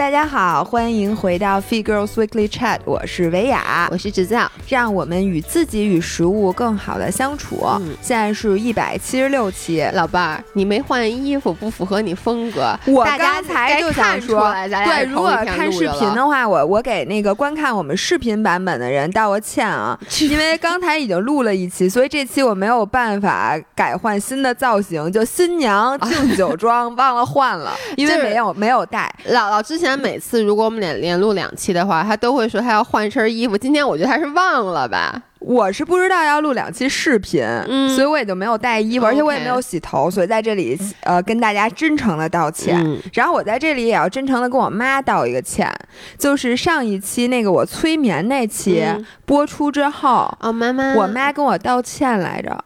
大家好，欢迎回到 Fee Girls Weekly Chat，我是维雅，我是芷造，让我们与自己与食物更好的相处。嗯。现在是一百七十六期，老伴儿，你没换衣服，不符合你风格。我大家刚才就想说对，如果看视频的话，我我给那个观看我们视频版本的人道个歉啊，因为刚才已经录了一期，所以这期我没有办法改换新的造型，就新娘 敬酒装忘了换了，因为就是没有没有带。姥姥之前每次如果我们俩连录两期的话，他都会说他要换身衣服。今天我觉得他是忘了吧？我是不知道要录两期视频，嗯所以我也就没有带衣服，而且我也没有洗头，所以在这里呃跟大家真诚的道歉。嗯然后我在这里也要真诚的跟我妈道一个歉，就是上一期那个我催眠那期嗯播出之后，哦，妈妈，我妈跟我道歉来着，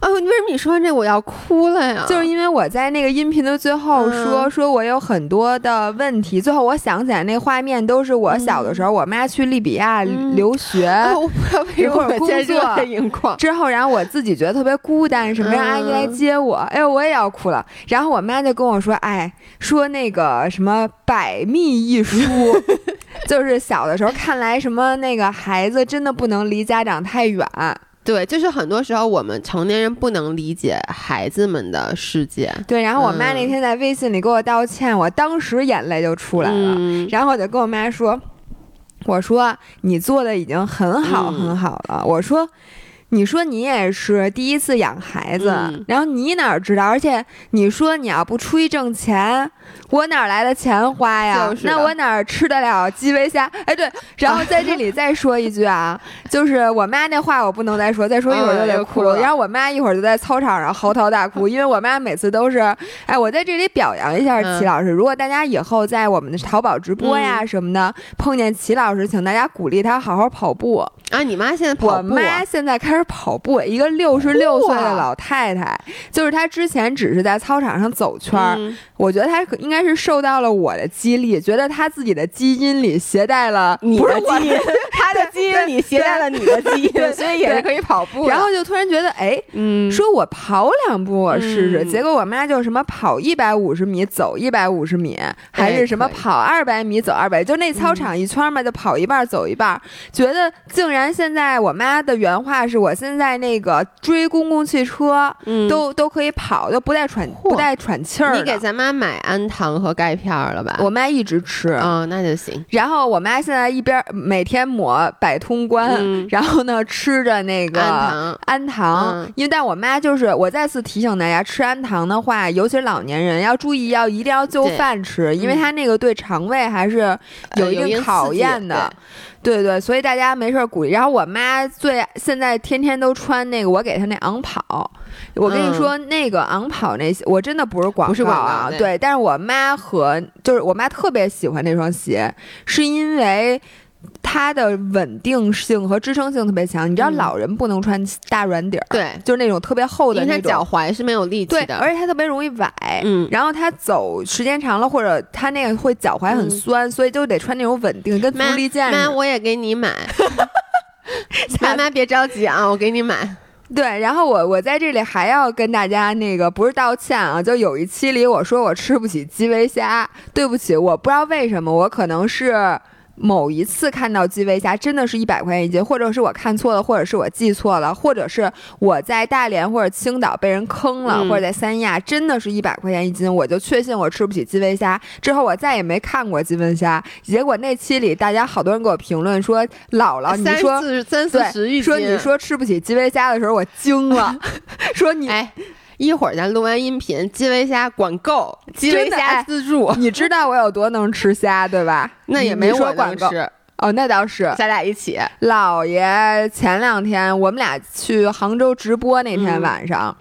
哦，为什么你说完这我要哭了呀？就是因为我在那个音频的最后说、嗯说我有很多的问题，最后我想起来那画面都是我小的时候，我妈去利比亚嗯留学。啊我不知道为什么我现在热泪盈眶。之后，然后我自己觉得特别孤单，什么让阿姨来接我，哎呦，我也要哭了。然后我妈就跟我说，哎，说那个什么百密一疏，就是小的时候看来什么那个孩子真的不能离家长太远。对，就是很多时候我们成年人不能理解孩子们的世界。对，然后我妈那嗯天在微信里给我道歉，我当时眼泪就出来了。嗯，然后我就跟我妈说：“我说你做的已经很好嗯很好了。我说。”你说你也是第一次养孩子，嗯然后你哪儿知道？而且你说你要不出去挣钱，我哪儿来的钱花呀？就是那我哪儿吃得了基围虾？哎，对，然后在这里再说一句啊，就是我妈那话我不能再说，再说一会儿就嗯得哭然后我妈一会儿就在操场上嚎啕大哭，因为我妈每次都是，哎，我在这里表扬一下嗯齐老师。如果大家以后在我们的淘宝直播呀什么的、碰见齐老师，请大家鼓励他好好跑步。啊，你妈现在跑我步啊妈现在开始跑步，一个六十六岁的老太太，就是她之前只是在操场上走圈儿。嗯。我觉得她可应该是受到了我的激励，觉得她自己的基因里携带了你的基因，她的基因里携带了你的基因，所以也是可以跑步。然后就突然觉得，哎，嗯，说我跑两步我试试，嗯。结果我妈就什么跑一百五十米，走一百五十米，还是什么跑二百米，走二百，就那操场一圈嘛，就跑一半走一半，觉得竟然现在我妈的原话是我现在那个追公共汽车。嗯都都可以跑，都不带喘不带喘气儿。你给咱妈买氨糖和钙片儿了吧？我妈一直吃，嗯，那就行。然后我妈现在一边每天抹百通关，嗯然后呢吃着那个氨糖氨糖，嗯因为但我妈就是我再次提醒大家，吃氨糖的话，尤其是老年人要注意，要一定要就饭吃，因为嗯它那个对肠胃还是有一呃因定考验的。对对，所以大家没事儿鼓励。然后我妈最现在天天都穿那个我给她那昂跑，我跟你嗯说，那个昂跑那些，我真的不是广不是广告对。但是我妈和就是我妈特别喜欢那双鞋，是因为。它的稳定性和支撑性特别强，你知道嗯老人不能穿大软底儿，对，就是那种特别厚的那种，脚踝是没有力对气，的。而且它特别容易崴。嗯然后他走时间长了，或者他那个会脚踝很嗯酸，所以就得穿那种稳定，跟足妈力健似妈，我也给你买。妈妈别着急啊，我给你买。对，然后我我在这里还要跟大家那个不是道歉啊，就有一期里我说我吃不起基围虾，对不起，我不知道为什么，我可能是。某一次看到基围虾真的是一百块钱一斤，或者是我看错了，或者是我记错了，或者是我在大连或者青岛被人坑了，嗯或者在三亚真的是一百块钱一斤，我就确信我吃不起基围虾。之后我再也没看过基围虾，结果那期里大家好多人给我评论说姥姥，你三说四三四十一斤。说你说吃不起基围虾的时候，我惊了。说你、哎，一会儿咱录完音频，基围虾管够，基围虾哎自助，你知道我有多能吃虾，对吧？那也没我广告能吃。哦，那倒是。咱俩一起，姥爷前两天我们俩去杭州直播那天嗯晚上。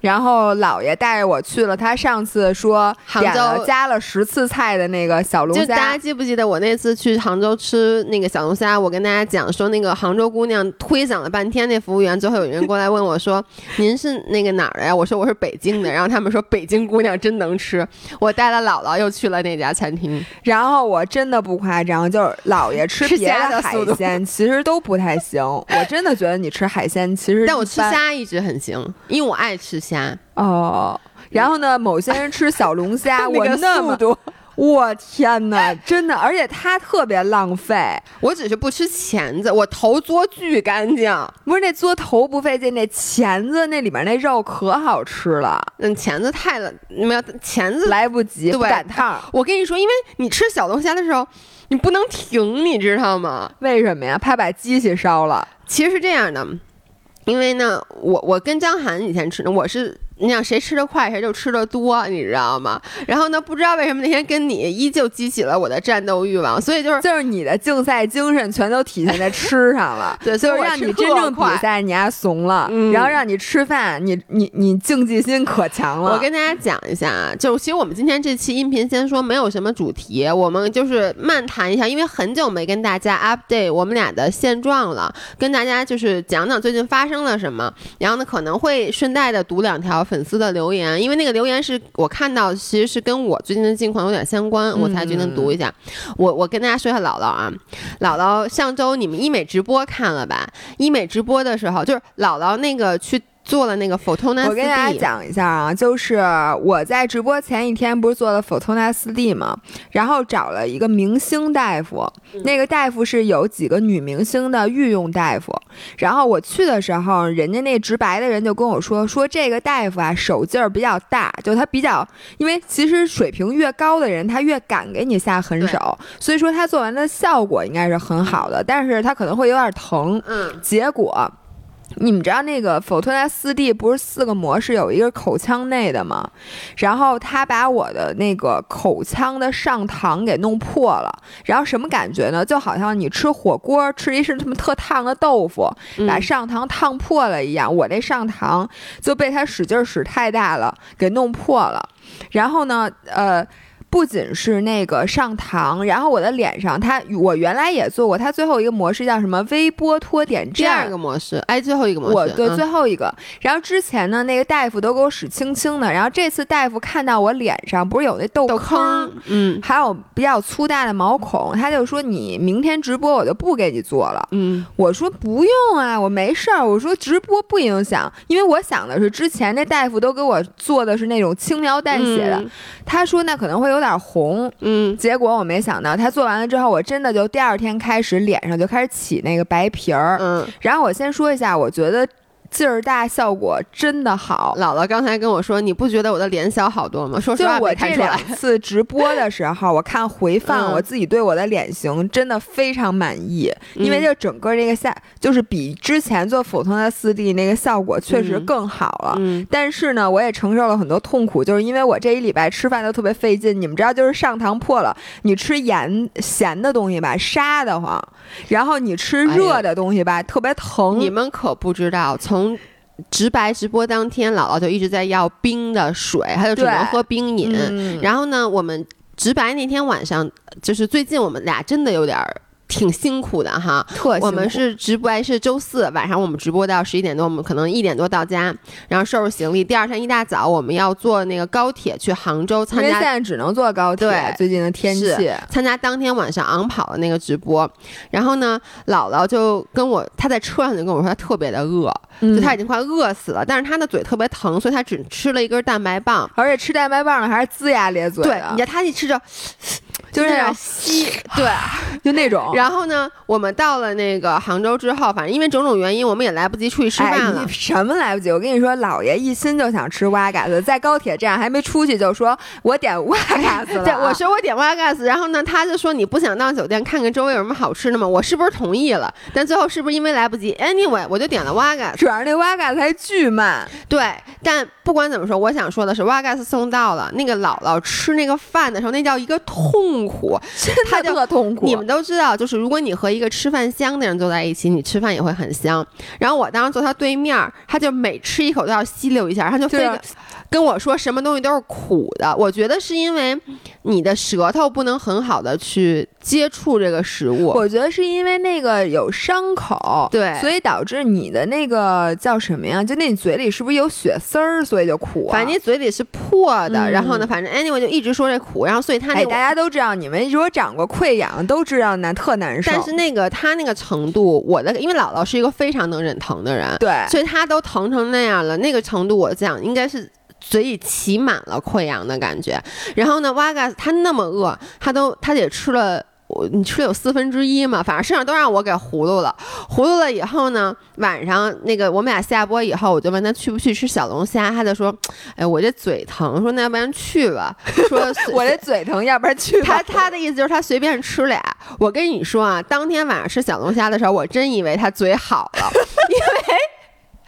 然后姥爷带着我去了他上次说杭点了州加了十次菜的那个小龙虾就大家，记不记得我那次去杭州吃那个小龙虾？我跟大家讲说，那个杭州姑娘推搡了半天，那服务员最后有人过来问我说：“您是那个哪儿的呀？”我说：“我是北京的。”然后他们说：“北京姑娘真能吃。”我带了姥姥又去了那家餐厅，然后我真的不夸张，就是姥爷吃吃别的海鲜其实都不太行。我真的觉得你吃海鲜其实但我吃虾一直很行，因为我爱吃虾。哦。然后呢，某些人吃小龙虾，那个我那么多，我天哪，真的，而且它特别浪费。我只是不吃钳子，我头嘬巨干净。不是那嘬头不费劲，那钳子那里面那肉可好吃了。嗯，钳子太了，没有钳子来不及，赶趟。我跟你说，因为你吃小龙虾的时候，你不能停，你知道吗？为什么呀？怕把机器烧了。其实是这样的，因为呢，我我跟张涵以前吃的，我是。你想谁吃的快，谁就吃的多，你知道吗？然后呢，不知道为什么那天跟你依旧激起了我的战斗欲望，所以就是就是你的竞赛精神全都体现在吃上了。对，就是让你真正比赛你还怂了，嗯、然后让你吃饭，你你你竞技心可强了。我跟大家讲一下啊，就其实我们今天这期音频先说没有什么主题，我们就是漫谈一下，因为很久没跟大家 update 我们俩的现状了，跟大家就是讲讲最近发生了什么，然后呢可能会顺带的读两条。粉丝的留言，因为那个留言是我看到，其实是跟我最近的近况有点相关，我才决定读一下。我我跟大家说一下，姥姥啊，姥姥上周你们医美直播看了吧？医美直播的时候，就是姥姥那个去。做了那个 Photona 我跟大家讲一下啊，就是我在直播前一天不是做了 Photona 四 D 嘛？然后找了一个明星大夫，那个大夫是有几个女明星的御用大夫。然后我去的时候，人家那直白的人就跟我说，说这个大夫啊手劲儿比较大，就他比较，因为其实水平越高的人，他越敢给你下狠手，所以说他做完的效果应该是很好的，但是他可能会有点疼。嗯，结果。你们知道那个 Photona 四 D 不是四个模式有一个口腔内的吗？然后他把我的那个口腔的上膛给弄破了，然后什么感觉呢？就好像你吃火锅吃一是他妈特烫的豆腐，把上膛烫破了一样。我那上膛就被他使劲使太大了，给弄破了。然后呢，呃。不仅是那个上膛，然后我的脸上，它我原来也做过，它最后一个模式叫什么微波脱点站？第二个模式，哎，最后一个模式，我对最后一个。然后之前呢，那个大夫都给我使轻轻的，然后这次大夫看到我脸上不是有那痘坑，嗯，还有比较粗大的毛孔，他就说你明天直播我就不给你做了。嗯，我说不用啊，我没事儿。我说直播不影响，因为我想的是之前那大夫都给我做的是那种轻描淡写的，他说那可能会有点。点红，嗯，结果我没想到，他做完了之后，我真的就第二天开始脸上就开始起那个白皮儿，嗯，然后我先说一下，我觉得。劲儿大，效果真的好。姥姥刚才跟我说，你不觉得我的脸小好多吗？说实话，我这两 次直播的时候，我看回放，我自己对我的脸型真的非常满意。因为就整个这个下，就是比之前做普通的四 D 那个效果确实更好了。但是呢，我也承受了很多痛苦，就是因为我这一礼拜吃饭都特别费劲。你们知道，就是上膛破了，你吃盐咸的东西吧，沙的慌；然后你吃热的东西吧，特别疼。你们可不知道从。直白直播当天，姥姥就一直在要冰的水，她就只能喝冰饮。然后呢，我们直白那天晚上，就是最近我们俩真的有点儿。挺辛苦的哈，我们是直播是周四晚上，我们直播到十一点多，我们可能一点多到家，然后收拾行李。第二天一大早，我们要坐那个高铁去杭州参加。现在只能坐高铁。对，最近的天气。参加当天晚上昂跑的那个直播，然后呢，姥姥就跟我，她在车上就跟我说，她特别的饿，就她已经快饿死了，但是她的嘴特别疼，所以她只吃了一根蛋白棒，而且吃蛋白棒呢还是龇牙咧嘴。对，你看她一吃就。就是 对，就那种。然后呢，我们到了那个杭州之后，反正因为种种原因，我们也来不及出去吃饭了。什么来不及？我跟你说，姥爷一心就想吃瓦嘎子，在高铁站还没出去就说：“我点瓦嘎子。”对，我说我点瓦嘎子。然后呢，他就说：“你不想到酒店看看周围有什么好吃的吗？”我是不是同意了？但最后是不是因为来不及？Anyway，我就点了瓦嘎子。主要那瓦嘎子还巨慢。对，但不管怎么说，我想说的是，瓦嘎子送到了。那个姥姥吃那个饭的时候，那叫一个痛。苦，真的特痛苦。你们都知道，就是如果你和一个吃饭香的人坐在一起，你吃饭也会很香。然后我当时坐他对面，他就每吃一口都要吸溜一下，他就非跟我说什么东西都是苦的。我觉得是因为你的舌头不能很好的去接触这个食物。我觉得是因为那个有伤口，对，所以导致你的那个叫什么呀？就那你嘴里是不是有血丝儿，所以就苦？反正你嘴里是破的。然后呢，反正 anyway 就一直说这苦。然后所以他那大家都知道。你们如果长过溃疡，都知道难特难受。但是那个他那个程度，我的因为姥姥是一个非常能忍疼的人，对，所以他都疼成那样了。那个程度，我讲应该是嘴里起满了溃疡的感觉。然后呢，瓦嘎斯他那么饿，他都他得吃了。我你吃了有四分之一嘛，反正剩下都让我给糊涂了。糊涂了以后呢，晚上那个我们俩下播以后，我就问他去不去吃小龙虾，他就说：“哎，我这嘴疼。”说那要不然去吧。说我这嘴疼，要不然去。他他的意思就是他随便吃俩。我跟你说啊，当天晚上吃小龙虾的时候，我真以为他嘴好了。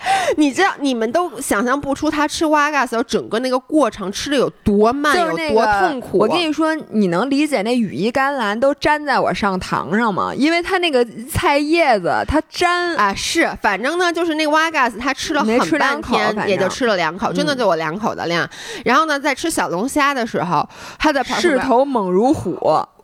你知道，你们都想象不出他吃瓦嘎斯整个那个过程吃的有多慢，有多痛苦。我跟你说，你能理解那羽衣甘蓝都粘在我上膛上吗？因为它那个菜叶子，它粘啊，是，反正呢，就是那瓦嘎斯他吃了很半天，也就吃了两口，真的就我两口的量。然后呢，在吃小龙虾的时候，他在势头猛如虎。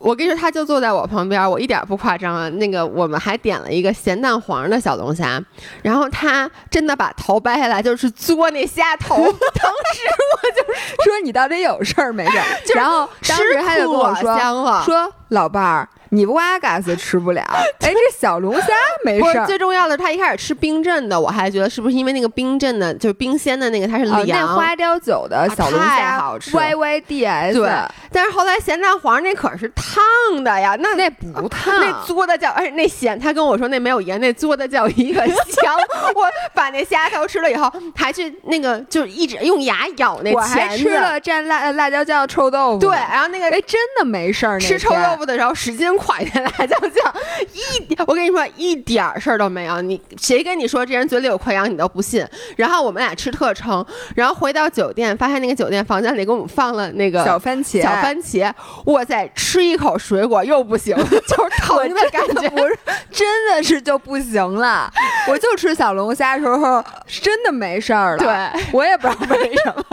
我跟你说，他就坐在我旁边，我一点不夸张啊。那个我们还点了一个咸蛋黄的小龙虾，然后他真的把头掰下来，就是嘬那虾头。当时我就说：“你到底有事儿没事儿？”然后当时他就跟我说：“说老伴儿。”你瓦嘎斯吃不了，哎，这小龙虾没事儿。最重要的，他一开始吃冰镇的，我还觉得是不是因为那个冰镇的，就是冰鲜的那个，它是凉。那花雕酒的小龙虾好吃，Y Y D S。对，但是后来咸蛋黄那可是烫的呀，那那不烫，那嘬的叫，而且那咸，他跟我说那没有盐，那嘬的叫一个香。我把那虾头吃了以后，还去那个就一直用牙咬那。我还吃了蘸辣辣椒酱臭豆腐。对，然后那个哎真的没事儿。吃臭豆腐的时候使劲。垮下来，就酱，一点，我跟你说一点事儿都没有。你谁跟你说这人嘴里有溃疡，你都不信。然后我们俩吃特撑，然后回到酒店，发现那个酒店房间里给我们放了那个小番茄，小番茄。哇塞，吃一口水果又不行，就是疼的感觉，不是，真的是就不行了。我就吃小龙虾时候真的没事儿了，对我也不知道为什么。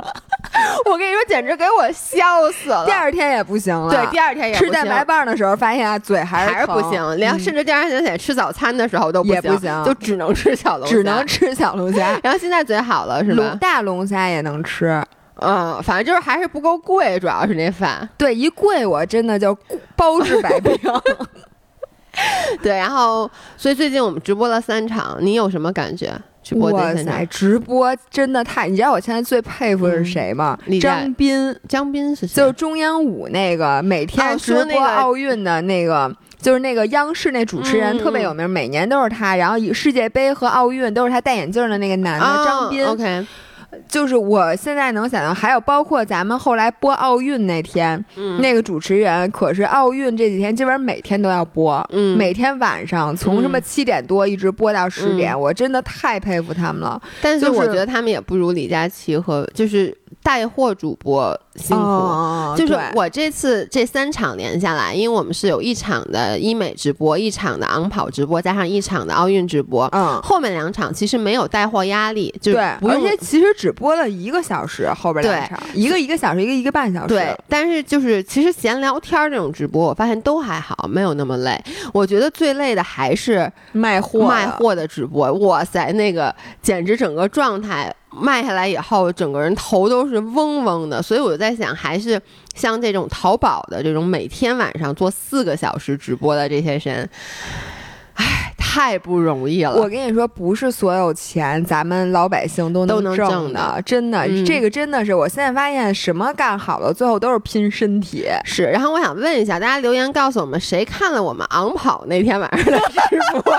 我跟你说，简直给我笑死了。第二天也不行了。对，第二天也吃蛋白棒的时候，发现嘴还是还是不行。连甚至第二天起来吃早餐的时候都不行，就只能吃小龙，只能吃小龙虾。然后现在嘴好了，是吧？大龙虾也能吃。嗯，反正就是还是不够贵，主要是那饭。对，一贵我真的就包治百病。对，然后所以最近我们直播了三场，你有什么感觉？哇塞！直播真的太……你知道我现在最佩服的是谁吗？张斌，张斌是谁？就是中央五那个每天直播奥运的那个，就是那个央视那主持人特别有名，每年都是他。然后世界杯和奥运都是他戴眼镜的那个男的张斌。OK。就是我现在能想到，还有包括咱们后来播奥运那天，那个主持人可是奥运这几天基本上每天都要播，每天晚上从什么七点多一直播到十点，我真的太佩服他们了。但是我觉得他们也不如李佳琦和就是带货主播。辛苦，就是我这次这三场连下来，因为我们是有一场的医美直播，一场的昂跑直播，加上一场的奥运直播。嗯，后面两场其实没有带货压力，就对，而且其实只播了一个小时，后边两场一个一个小时，一个一个半小时。对，但是就是其实闲聊天这种直播，我发现都还好，没有那么累。我觉得最累的还是卖货卖货的直播，哇塞，那个简直整个状态。卖下来以后，整个人头都是嗡嗡的，所以我就在想，还是像这种淘宝的这种每天晚上做四个小时直播的这些人，唉，太不容易了。我跟你说，不是所有钱咱们老百姓都能挣的，真的，这个真的是，我现在发现什么干好了，最后都是拼身体。是，然后我想问一下大家，留言告诉我们，谁看了我们昂跑那天晚上的直播？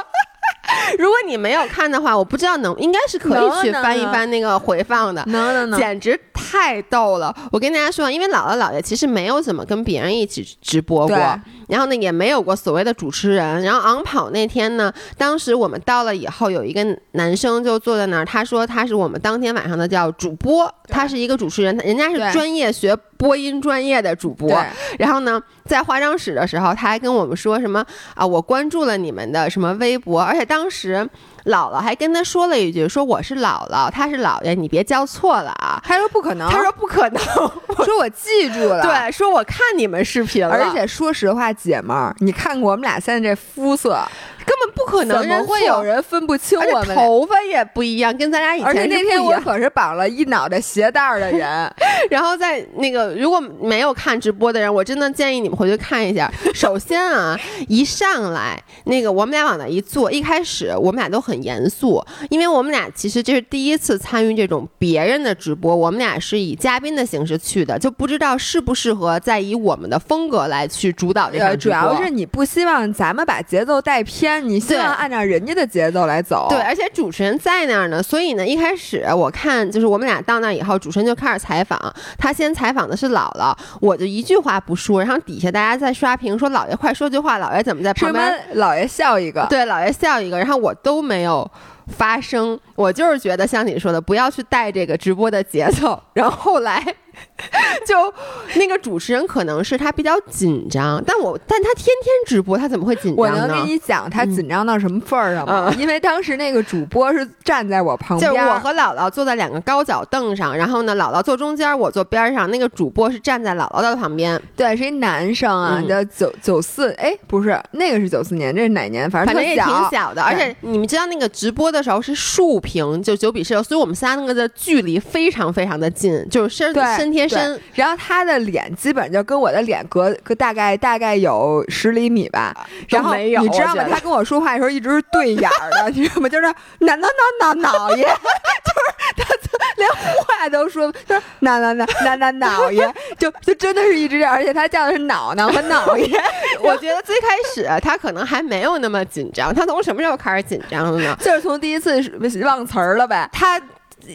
如果你没有看的话，我不知道能，应该是可以去翻一翻那个回放的，能能能，简直太逗了！我跟大家说，因为姥姥姥爷其实没有怎么跟别人一起直播过，然后呢也没有过所谓的主持人。然后昂跑那天呢，当时我们到了以后，有一个男生就坐在那儿，他说他是我们当天晚上的叫主播，他是一个主持人，人家是专业学播音专业的主播。然后呢，在化妆室的时候，他还跟我们说什么啊？我关注了你们的什么微博，而且当时。姥姥还跟他说了一句：“说我是姥姥，他是姥爷，你别叫错了啊。”他说：“不可能。”他说：“不可能。”说：“我记住了。”对，说我看你们视频了。而且说实话，姐们儿，你看我们俩现在这肤色，根本不可能怎么会有人分不清我们？头发也不一样，跟咱俩以而且前那天我可是绑了一脑袋鞋带儿的人，然后在那个如果没有看直播的人，我真的建议你们回去看一下。首先啊，一上来那个我们俩往那一坐，一开始我们俩都很严肃，因为我们俩其实这是第一次参与这种别人的直播，我们俩是以嘉宾的形式去的，就不知道适不适合再以我们的风格来去主导这场呃，直播。主要是你不希望咱们把节奏带偏，你希对望按照人家的节奏来走。对，而且主持人在那儿呢，所以呢，一开始我看就是我们俩到那儿以后，主持人就开始采访。他先采访的是姥姥，我就一句话不说，然后底下大家在刷屏说：“姥爷快说句话，姥爷怎么在旁边？”老爷笑一个，对，姥爷笑一个，然后我都没有发声。我就是觉得像你说的，不要去带这个直播的节奏。然后后来 就那个主持人可能是他比较紧张，但我但他天天直播，他怎么会紧张呢？能跟你讲他紧张到什么份儿上吗？嗯因为当时那个主播是站在我旁边，就是我和姥姥坐在两个高脚凳上，然后呢，姥姥坐中间，我坐边上，那个主播是站在姥姥的旁边，对是一男生啊，嗯叫九九四，哎，不是那个是九四年，这是哪年？反正特反正也挺小。小的。而且你们知道那个直播的时候是竖屏，就九比十六，所以我们仨那个的距离非常非常的近，就是身对身贴身。然后他的脸基本就跟我的脸隔隔大概大概有十厘米吧。然后你知道吗？他跟我说话的时候一直是对眼儿的，你知道吗？就是哪哪哪哪脑爷，就是他连话都说，就是哪哪哪哪哪脑爷，就就真的是一直这样，而且他叫的是脑脑和脑爷。我觉得最开始他可能还没有那么紧张，他从什么时候开始紧张的呢？就是从第一次忘词儿了呗。他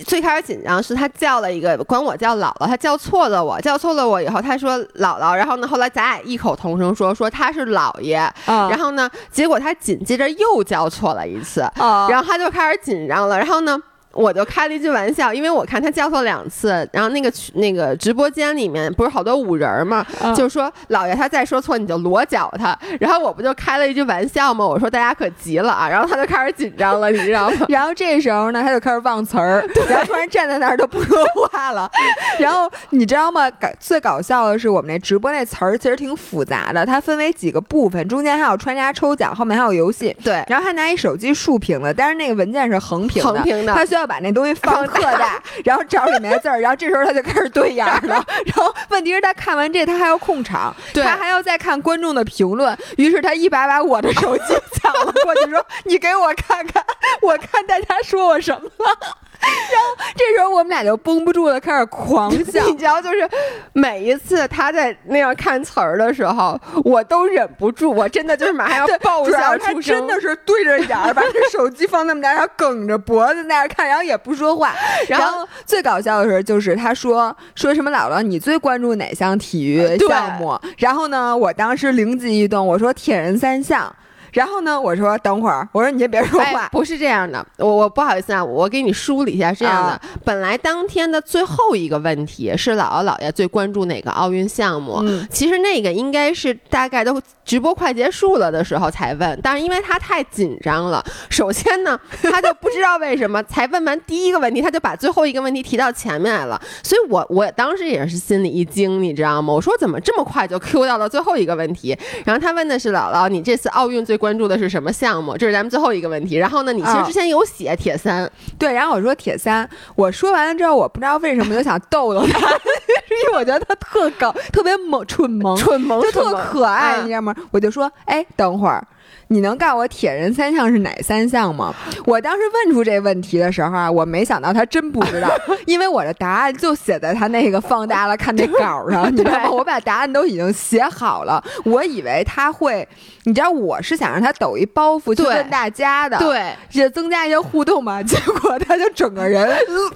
最开始紧张是他叫了一个管我叫姥姥，他叫错了我，叫错了我以后他说姥姥，然后呢后来咱俩异口同声说说他是姥爷，啊然后呢结果他紧接着又叫错了一次，啊然后他就开始紧张了，然后呢。我就开了一句玩笑，因为我看他叫错两次，然后那个群那个直播间里面不是好多五人嘛，啊就是说老爷他再说错你就裸脚他，然后我不就开了一句玩笑嘛？我说大家可急了啊，然后他就开始紧张了，你知道吗？然后这时候呢，他就开始忘词儿，然后突然站在那儿都不说话了。然后你知道吗？搞最搞笑的是，我们那直播那词儿其实挺复杂的，它分为几个部分，中间还有穿插抽奖，后面还有游戏。对，然后他拿一手机竖屏的，但是那个文件是横屏的，横屏的他需要把那东西放特 大，然后找里面的字儿，然后这时候他就开始对眼儿了。然后问题是，他看完这，他还要控场，对他还要再看观众的评论，于是他一把把我的手机 抢了过去，说：“你给我看看，我看大家说我什么了。”然后这时候我们俩就绷不住了，开始狂笑。你知道，就是每一次他在那样看词儿的时候，我都忍不住，我真的就是马上要爆笑出声。真的是对着眼儿，把这手机放那么大，然后梗着脖子在那儿看，然后也不说话。然然后后最搞笑的是，就是他说说什么姥姥，你最关注哪项体育项目？然后呢，我当时灵机一动，我说铁人三项。然后呢，我说等会儿，我说你先别说话。哎，不是这样的，我我不好意思啊，我给你梳理一下，是这样的，啊本来当天的最后一个问题是姥姥姥爷最关注哪个奥运项目，嗯其实那个应该是大概都直播快结束了的时候才问，但是因为他太紧张了，首先呢，他就不知道为什么才问完第一个问题，他就把最后一个问题提到前面来了，所以我我当时也是心里一惊，你知道吗？我说怎么这么快就 Q 到了最后一个问题？然后他问的是姥姥，你这次奥运最关注的是什么项目？这是咱们最后一个问题。然后呢，你其实啊之前有写铁三，对，然后我说铁三，我说完了之后，我不知道为什么就想逗逗他，是 因为我觉得他特搞，特别萌，蠢萌，蠢萌就特可爱，嗯你知道吗？我就说，哎，等会儿。你能告诉我铁人三项是哪三项吗？我当时问出这问题的时候啊，我没想到他真不知道，因为我的答案就写在他那个放大了看那稿上，你知道吗？我把答案都已经写好了，我以为他会，你知道我是想让他抖一包袱去问大家的，对，也增加一些互动嘛。结果他就整个人，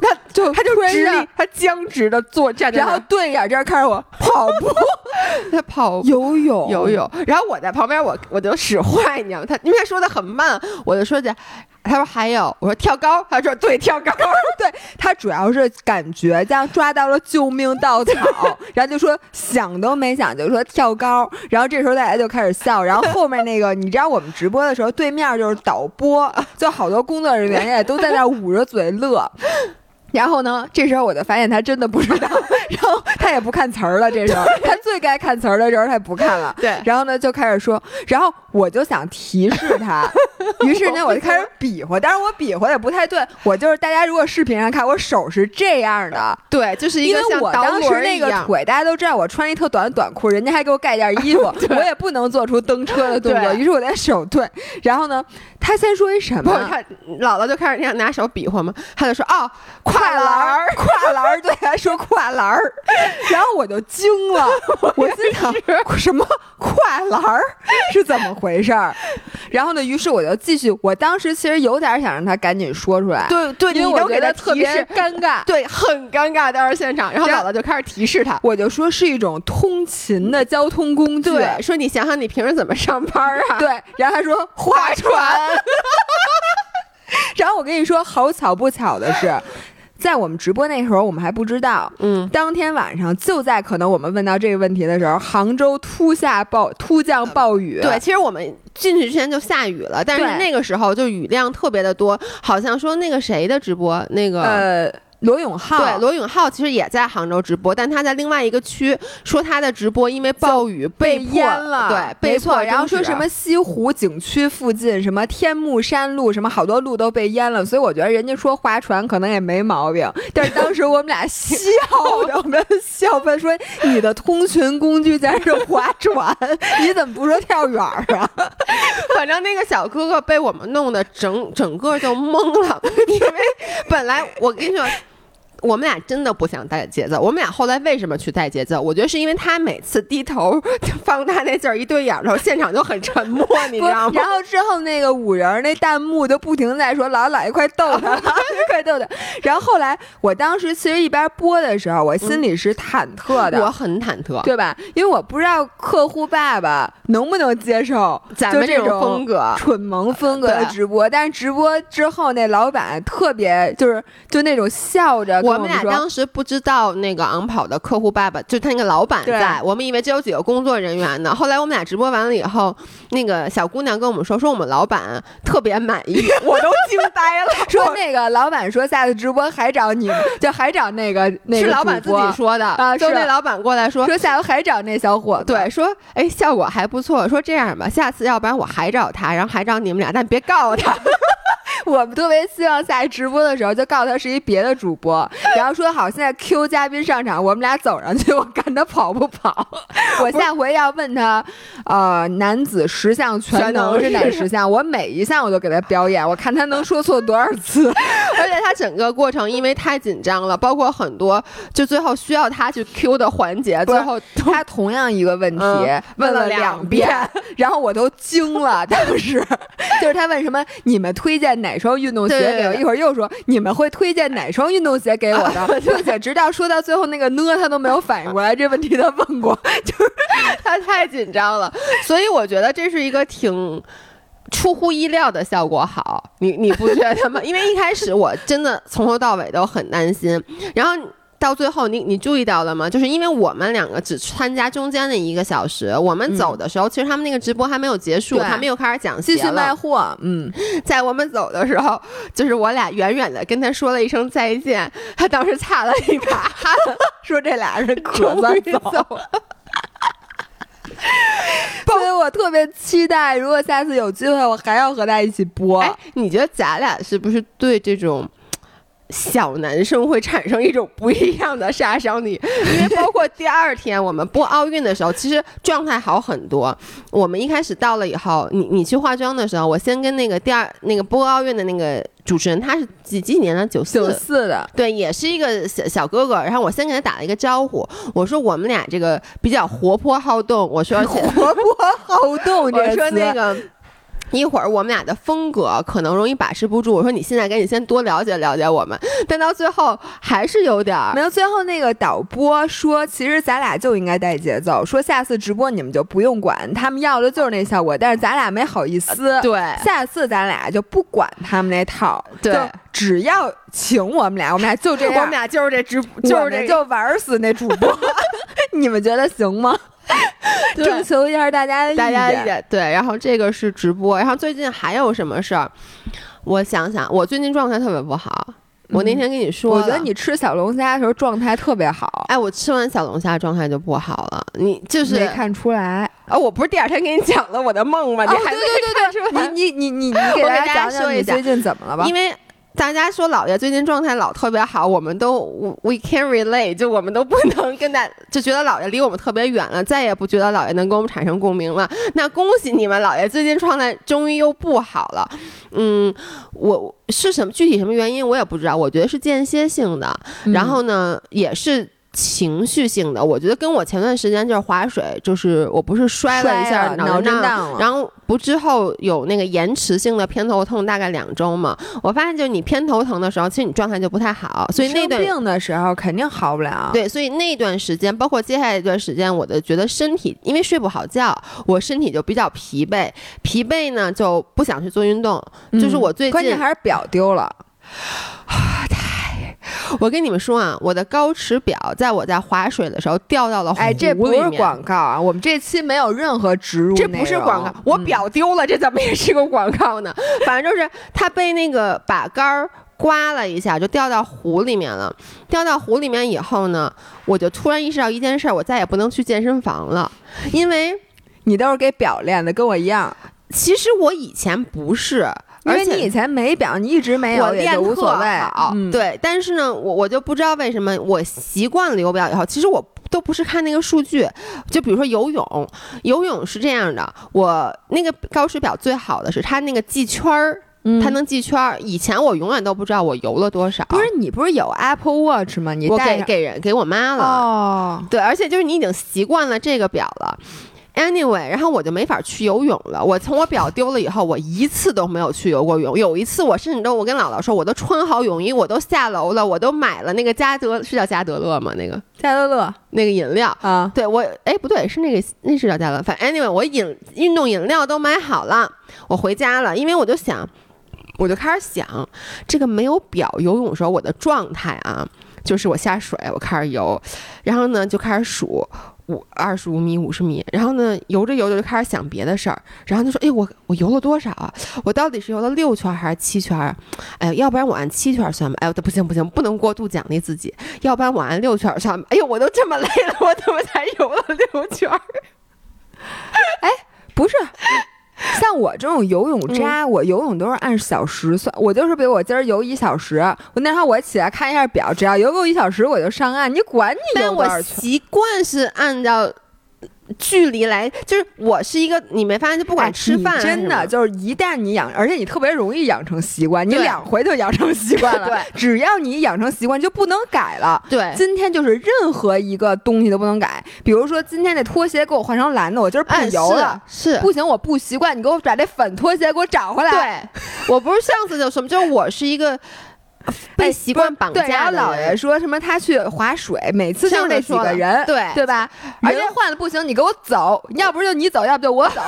他就他就直立，他僵直的坐站着然后，对眼这儿看着我跑步、他跑游泳、游泳，然后我在旁边，我我就使坏，你知道吗？他因为他说的很慢，我就说去，他说还有，我说跳高，他说对跳高，对他主要是感觉像抓到了救命稻草，然后就说想都没想就说跳高，然后这时候大家就开始笑，然后后面那个你知道我们直播的时候，对面就是导播，就好多工作人员也都在那捂着嘴乐。然后呢，这时候我就发现他真的不知道，然后他也不看词儿了，这时候他最该看词儿的时候他也不看了。对然后呢就开始说，然后我就想提示他，于是呢我就开始比划，但是我比划也不太对，我就是大家如果视频上看，我手是这样的，对，就是一因为我当时那个腿大家都知道，我穿一特短的短裤，人家还给我盖件衣服，我也不能做出蹬车的动作，于是我在手对，然后呢，他先说一什么？他姥姥就开始那样拿手比划嘛，他就说哦，跨栏栏儿儿，跨栏儿，对，还说跨栏儿，然后我就惊了，我心想什么跨栏儿是怎么回事儿？然后呢，于是我就继续，我当时其实有点想让他赶紧说出来，对对，因为我觉得特别，尴尬。对，很尴尬，当时现场，然后然后姥姥就开始提示他。我就说是一种通勤的交通工具，对，说你想想你平时怎么上班啊？对，然后他说划船，然后我跟你说，好巧不巧的是，在我们直播那时候，我们还不知道，嗯，当天晚上就在可能我们问到这个问题的时候，杭州突下暴突降暴雨，对，其实我们进去之前就下雨了，但是那个时候就雨量特别的多，好像说那个谁的直播，那个。呃，罗永浩对，罗永浩其实也在杭州直播，但他在另外一个区说他的直播因为暴雨被迫淹了，对，被没错。迫然后说什么西湖景区附近，什么天目山路，什么好多路都被淹了，所以我觉得人家说划船可能也没毛病。但是当时我们俩笑的，我们笑翻说你的通勤工具竟然是划船，你怎么不说跳远儿啊？反正那个小哥哥被我们弄得整整个就懵了，因为本来我跟你说。我们俩真的不想带节奏，我们俩后来为什么去带节奏？我觉得是因为他每次低头 放大那劲儿一对眼儿的时候，现场就很沉默，你知道吗？然后之后那个五人儿那弹幕就不停在说老姥姥爷快逗他，快逗他。然后后来我当时其实一边播的时候，我心里是忐忑的，我很忐忑，对吧？因为我不知道客户爸爸能不能接受咱们这种风格。蠢萌风格的直播，但是直播之后那老板特别就是就那种笑着跟我们俩当时不知道那个昂跑的客户爸爸，就他那个老板在，我们以为只有几个工作人员呢。后来我们俩直播完了以后，那个小姑娘跟我们说，说我们老板特别满意，我都惊呆了。说那个老板说下次直播还找你们，就还找那个那个是老板自己说的啊就那老板过来说。说下回还找那小伙子，对，说哎，效果还不错。说这样吧，下次要不然我还找他，然后还找你们俩，但别告诉他。我们特别希望下一直播的时候就告诉他是一别的主播，然后说好现在 Q 嘉宾上场，我们俩走上去，我看他跑不跑。我下回要问他，呃，男子十项全能是哪十项？我每一项我都给他表演，我看他能说错多少次。而且他整个过程因为太紧张了，包括很多就最后需要他去 Q 的环节，最后他同样一个问题、嗯问了两遍然后我都惊了。当时就是他问什么，你们推荐哪双运动鞋给我？一会儿又说你们会推荐哪双运动鞋给我的，并且直到说到最后那个呢，他都没有反应过来这问题，他问过，就是 他太紧张了，所以我觉得这是一个挺。出乎意料的效果好，你你不觉得吗？因为一开始我真的从头到尾都很担心，然后到最后你你注意到了吗？就是因为我们两个只参加中间的一个小时，我们走的时候，其实他们那个直播还没有结束，对还没有开始讲继续卖货，嗯，在我们走的时候，就是我俩远远的跟他说了一声再见，他当时擦了一把汗，说这俩人可 终于算走走了。所以我特别期待，如果下次有机会，我还要和他一起播。哎，你觉得咱俩是不是对这种小男生会产生一种不一样的杀伤力？因为包括第二天我们播奥运的时候，其实状态好很多。我们一开始到了以后，你你去化妆的时候，我先跟那个第二那个播奥运的那个主持人，他是几几年的？九四九四。的，对，也是一个小小哥哥，然后我先给他打了一个招呼，我说我们俩这个比较活泼好动，我说 而且活泼好动，这 我说那个。一会儿我们俩的风格可能容易把持不住。我说你现在赶紧先多了解了解我们，但到最后还是有点儿没有，最后那个导播说，其实咱俩就应该带节奏，说下次直播你们就不用管，他们要的就是那效果，但是咱俩没好意思。对下次咱俩就不管他们那套，对只要请我们俩，我们俩就这样，我们俩就是这直，就就是这就玩死那主播，你们觉得行吗？对征求一下大家的意大家见。对。然后这个是直播，然后最近还有什么事儿？我想想，我最近状态特别不好。我那天跟你说了，我觉得你吃小龙虾的时候状态特别好。哎，我吃完小龙虾状态就不好了，你就是没看出来啊？我不是第二天给你讲了我的梦吗？你还对对对对，你你你你你给大家说一下最近怎么了吧？因为。大家说姥爷最近状态老特别好，我们都 we can relate，就我们都不能跟大就觉得姥爷离我们特别远了，再也不觉得姥爷能跟我们产生共鸣了。那恭喜你们，姥爷最近状态终于又不好了。嗯，我是什么具体什么原因我也不知道，我觉得是间歇性的，然后呢也是。情绪性的，我觉得跟我前段时间就是划水，就是我不是摔了一下脑震荡，然后不之后有那个延迟性的偏头痛，大概两周嘛。我发现就是你偏头疼的时候，其实你状态就不太好，所以那段病的时候肯定好不了。对，所以那段时间，包括接下来一段时间，我的觉得身体因为睡不好觉，我身体就比较疲惫，疲惫呢就不想去做运动。就是我最近关键还是表丢了。我跟你们说啊，我的高驰表在我在划水的时候掉到了湖里面。哎，这不是广告啊，我们这期没有任何植入。这不是广告，我表丢了，这怎么也是个广告呢？反正就是它被那个把杆儿刮了一下，就掉到湖里面了。掉到湖里面以后呢，我就突然意识到一件事，我再也不能去健身房了，因为你都是给表练的，跟我一样。其实我以前不是。因为你以前没表，你一直没有，我练无所谓。对，但是呢，我我就不知道为什么，我习惯了有表以后，其实我都不是看那个数据。就比如说游泳，游泳是这样的，我那个高水表最好的是它那个记圈儿，它能记圈儿。以前我永远都不知道我游了多少。不是你不是有 Apple Watch 吗？你给给人给我妈了。哦，对，而且就是你已经习惯了这个表了。Anyway，然后我就没法去游泳了。我从我表丢了以后，我一次都没有去游过泳。有一次，我甚至都我跟姥姥说，我都穿好泳衣，我都下楼了，我都买了那个加德是叫加德乐吗？那个加德乐那个饮料啊，对我哎不对，是那个那是叫加德。反正 Anyway，我饮运动饮料都买好了，我回家了，因为我就想，我就开始想这个没有表游泳时候我的状态啊，就是我下水我开始游，然后呢就开始数。五二十五米，五十米，然后呢，游着游着就开始想别的事儿，然后就说：“哎，我我游了多少啊？我到底是游了六圈还是七圈？哎，要不然我按七圈算吧。哎，不行不行，不能过度奖励自己，要不然我按六圈算吧。哎呦，我都这么累了，我怎么才游了六圈？哎，不是。” 像我这种游泳渣，我游泳都是按小时算。我就是比如我今儿游一小时，我那会儿我起来看一下表，只要游够一小时我就上岸。你管你游多少圈？习惯是按照。距离来就是我是一个，你没发现就不管吃饭，真的就是一旦你养，而且你特别容易养成习惯，你两回就养成习惯了。对，只要你养成习惯就不能改了。对，今天就是任何一个东西都不能改，比如说今天这拖鞋给我换成蓝的，我今儿不油了，是不行，我不习惯，你给我把这粉拖鞋给我找回来。对，我不是上次就什么，就是我是一个。被习惯绑架。对，然后姥爷说什么他去划水，每次就是那几个人，对对吧？而且换了不行，你给我走，要不就你走，要不就我走。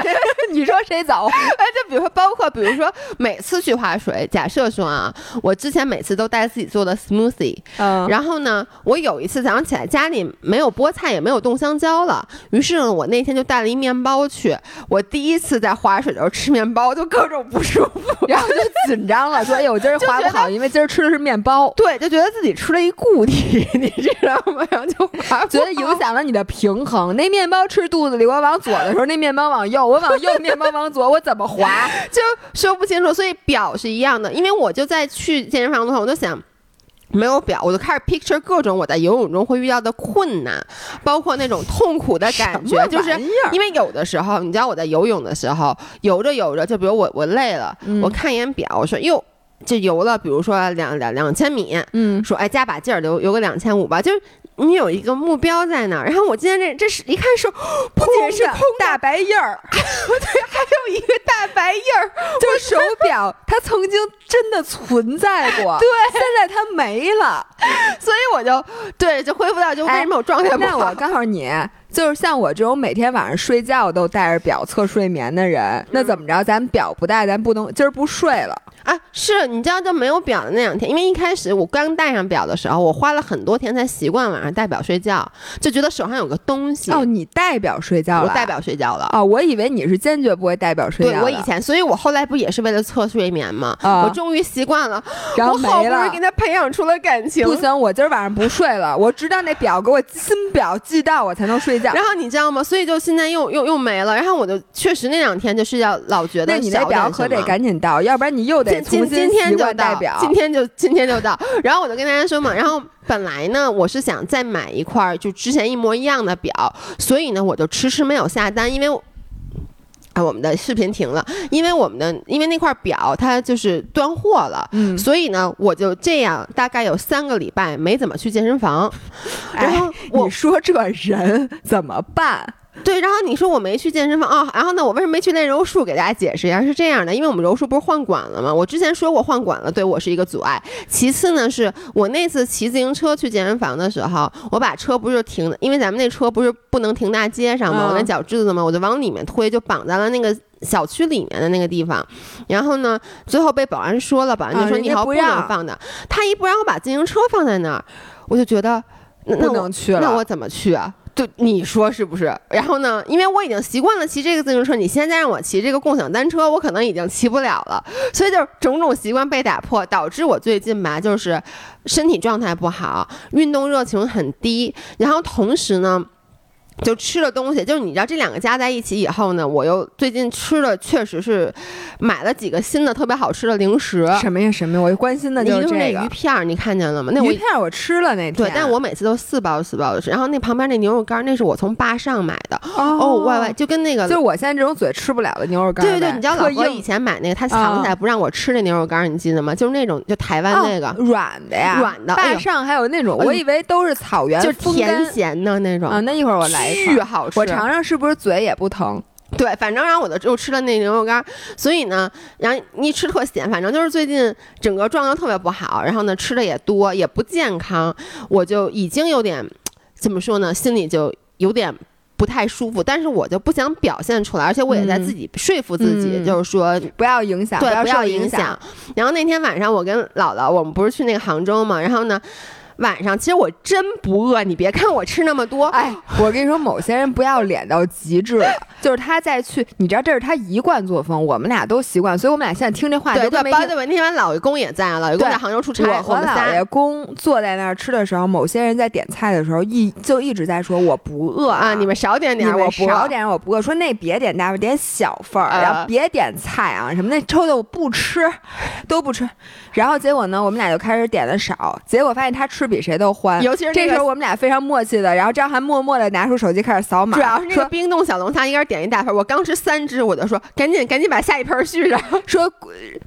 你说谁走？哎，就比如说，包括比如说，每次去划水，假设说啊，我之前每次都带自己做的 smoothie，嗯，然后呢，我有一次早上起来家里没有菠菜，也没有冻香蕉了，于是呢，我那天就带了一面包去。我第一次在划水的时候吃面包，就各种不舒服，然后就紧张了，所以，我今儿划不好。因为今儿吃的是面包，对，就觉得自己吃了一固体，你知道吗？然后就觉得影响了你的平衡。那面包吃肚子里，我往左的时候，那面包往右；我往右，面包往左，我怎么滑 就说不清楚。所以表是一样的，因为我就在去健身房的时候，我就想，没有表，我就开始 picture 各种我在游泳中会遇到的困难，包括那种痛苦的感觉，就是因为有的时候，你知道我在游泳的时候，游着游着，就比如我我累了，我看一眼表，我说哟。就游了，比如说两两两千米，嗯，说哎加把劲儿游游个两千五吧，就是你有一个目标在那儿。然后我今天这这是一看是不仅是空大白印儿，对，还有一个大白印儿，就是手表它曾经真的存在过，对，现在它没了，所以我就对就恢复到就为什么我状态不好？那我告诉你。就是像我这种每天晚上睡觉都带着表测睡眠的人，那怎么着？咱表不带，咱不能今儿不睡了。啊，是你知道，就没有表的那两天，因为一开始我刚戴上表的时候，我花了很多天才习惯晚上戴表睡觉，就觉得手上有个东西。哦，你戴表睡觉了？我戴表睡觉了。哦，我以为你是坚决不会戴表睡觉。对，我以前，所以我后来不也是为了测睡眠吗？啊，我终于习惯了，然后我好不容易跟他培养出了感情。不行，我今儿晚上不睡了，我直到那表给我新表寄到，我才能睡觉。然后你知道吗？所以就现在又又又没了。然后我就确实那两天就睡觉老觉得，那你那表可得赶紧到，要不然你又得从今天。就代表今天就今天就到，然后我就跟大家说嘛，然后本来呢我是想再买一块就之前一模一样的表，所以呢我就迟迟没有下单，因为啊我们的视频停了，因为我们的因为那块表它就是断货了，嗯，所以呢我就这样大概有三个礼拜没怎么去健身房，然后你说这人怎么办？对，然后你说我没去健身房啊，然后呢，我为什么没去练柔术？给大家解释一下，是这样的，因为我们柔术不是换馆了吗？我之前说过换馆了，对我是一个阻碍。其次呢，是我那次骑自行车去健身房的时候，我把车不是停，因为咱们那车不是不能停大街上吗？我那脚趾子嘛，我就往里面推，就绑在了那个小区里面的那个地方。然后呢，最后被保安说了，保安就说你好不能放的。他一不让我把自行车放在那儿，我就觉得那不能去了，那我怎么去啊？就你说是不是？然后呢？因为我已经习惯了骑这个自行车，你现在让我骑这个共享单车，我可能已经骑不了了。所以就是种种习惯被打破，导致我最近吧，就是身体状态不好，运动热情很低。然后同时呢。就吃的东西，就是你知道这两个加在一起以后呢，我又最近吃的确实是买了几个新的特别好吃的零食。什么呀什么呀？我关心的就是这个鱼片，你看见了吗？那鱼片我吃了那天，对，但我每次都四包四包的吃。然后那旁边那牛肉干，那是我从坝上买的。哦，Y Y，就跟那个，就我现在这种嘴吃不了的牛肉干。对对对，你知道老哥以前买那个，他藏起来不让我吃那牛肉干，你记得吗？就是那种就台湾那个软的呀，软的。坝上还有那种，我以为都是草原，就甜咸的那种啊。那一会儿我来一巨好吃。我尝尝是不是嘴也不疼？对，反正然后我的又吃了那牛肉干，所以呢，然后一吃特咸，反正就是最近整个状况特别不好，然后呢吃的也多，也不健康，我就已经有点怎么说呢，心里就有点不太舒服，但是我就不想表现出来，而且我也在自己说服自己，就是说不要影响，对，不要影响。然后那天晚上我跟姥姥，我们不是去那个杭州嘛，然后呢。晚上。其实我真不饿，你别看我吃那么多。哎，我跟你说，某些人不要脸到极致，就是他再去，你知道这是他一贯作风，我们俩都习惯，所以我们俩现在听这话对对，包对，那天晚老爷公也在啊，老爷公在杭州出差，我和老爷公坐在那儿吃的时候，某些人在点菜的时候一就一直在说我不饿啊，你们少点点，我不少点我不饿，说那别点大份，点小份儿，然后别点菜啊什么那臭豆腐不吃，都不吃。然后结果呢，我们俩就开始点的少，结果发现他吃比谁都欢。尤其是这时候我们俩非常默契的，然后张涵默默的拿出手机开始扫码。主要是那个冰冻小龙虾，一人点一大份，我刚吃三只，我就说赶紧赶紧把下一盆续上。说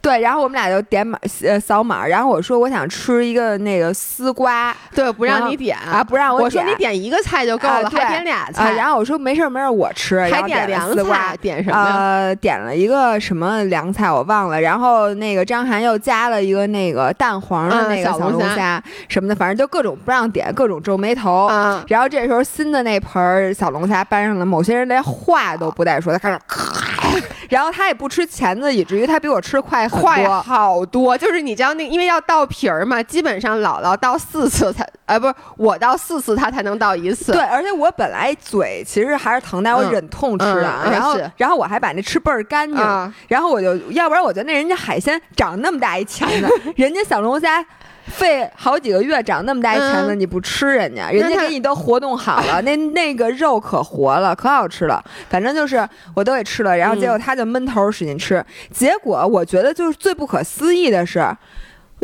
对，然后我们俩就点码呃扫码，然后我说我想吃一个那个丝瓜，对，不让你点啊，不让我。我说你点一个菜就够了，还点俩菜。然后我说没事没事，我吃。还点凉菜，点什么？呃，点了一个什么凉菜我忘了。然后那个张涵又加了一个那个蛋黄的那个小龙虾什么的，反正就各种不让点，各种皱眉头。然后这时候新的那盆小龙虾搬上了，某些人连话都不带说，他开始咔。然后他也不吃钳子，以至于他比我吃快很多，好多。就是你知道那，因为要倒皮儿嘛，基本上姥姥倒四次才，呃，不是我倒四次，他才能倒一次。对，而且我本来嘴其实还是疼的，我忍痛吃的。然后，然后我还把那吃倍儿干净。然后我就，要不然我觉得那人家海鲜长那么大一钳子，人家小龙虾。费好几个月长那么大一钳子，你不吃人家，人家给你都活动好了，那那个肉可活了，可好吃了。反正就是我都给吃了，然后结果他就闷头使劲吃，结果我觉得就是最不可思议的是，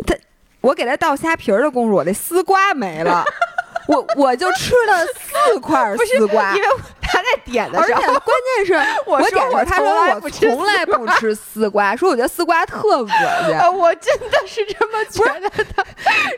他我给他倒虾皮儿的功夫，我那丝瓜没了。我我就吃了四块丝瓜，因为他在点的时候，而且关键是我点的，他说我从来不吃丝瓜，说我觉得丝瓜特恶心。我真的是这么觉得的，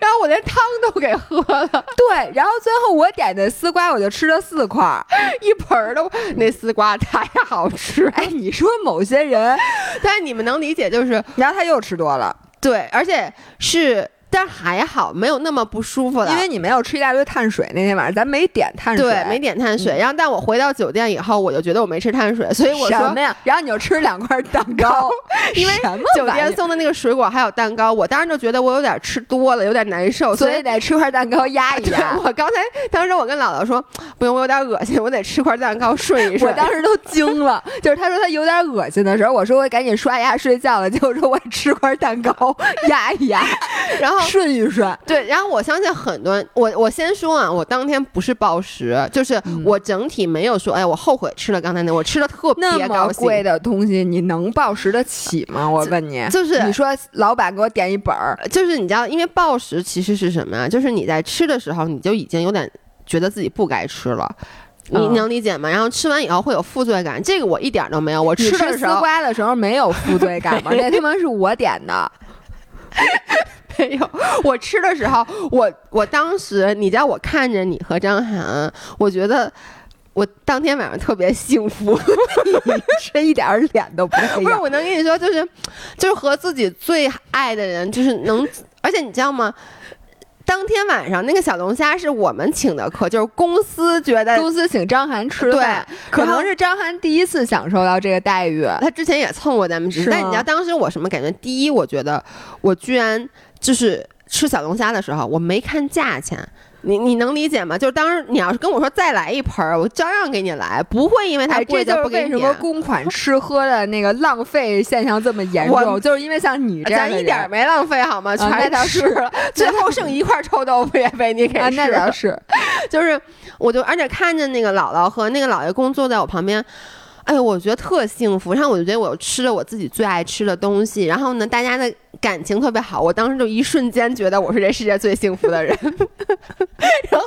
然后我连汤都给喝了。对，然后最后我点的丝瓜，我就吃了四块，一盆儿都那丝瓜太好吃。哎，你说某些人，但是你们能理解，就是然后他又吃多了，对，而且是。但还好没有那么不舒服了，因为你没有吃一大堆碳水。那天晚上咱没点碳水，对，没点碳水。然后，但我回到酒店以后，我就觉得我没吃碳水，所以我说什么呀？然后你就吃两块蛋糕，因为酒店送的那个水果还有蛋糕，我当时就觉得我有点吃多了，有点难受，所以得吃块蛋糕压一压。我刚才当时我跟姥姥说，不行，我有点恶心，我得吃块蛋糕顺一顺。我当时都惊了，就是他说他有点恶心的时候，我说我赶紧刷牙睡觉了，结果说我吃块蛋糕压一压，然后顺一顺。对，然后我相信很多人，我我先说啊，我当天不是暴食，就是我整体没有说，哎，我后悔吃了刚才那，我吃了特别高兴。贵的东西你能暴食得起吗？我问你，就是你说老板给我点一本儿，就是你知道，因为暴食其实是什么呀？就是你在吃的时候，你就已经有点觉得自己不该吃了，你能理解吗？然后吃完以后会有负罪感，这个我一点都没有。我吃丝瓜的时候没有负罪感吗？那他妈是我点的。没有，我吃的时候，我我当时，你知道，我看着你和张涵，我觉得我当天晚上特别幸福，是一点脸都不不是，我能跟你说，就是就是和自己最爱的人，就是能，而且你知道吗？当天晚上那个小龙虾是我们请的客，就是公司觉得公司请张涵吃，对，可能是张涵第一次享受到这个待遇，他之前也蹭过咱们吃，但你知道当时我什么感觉？第一，我觉得我居然。就是吃小龙虾的时候，我没看价钱，你你能理解吗？就是当时你要是跟我说再来一盆儿，我照样给你来，不会因为它贵就不给你。为什么公款吃喝的那个浪费现象这么严重？就是因为像你这样，咱一点没浪费好吗？全都吃了，最后剩一块臭豆腐也被你给吃了。那倒是，就是我就而且看见那个姥姥和那个姥爷公坐在我旁边。哎呦，我觉得特幸福，然后我就觉得我吃了我自己最爱吃的东西，然后呢，大家的感情特别好，我当时就一瞬间觉得我是这世界最幸福的人。然后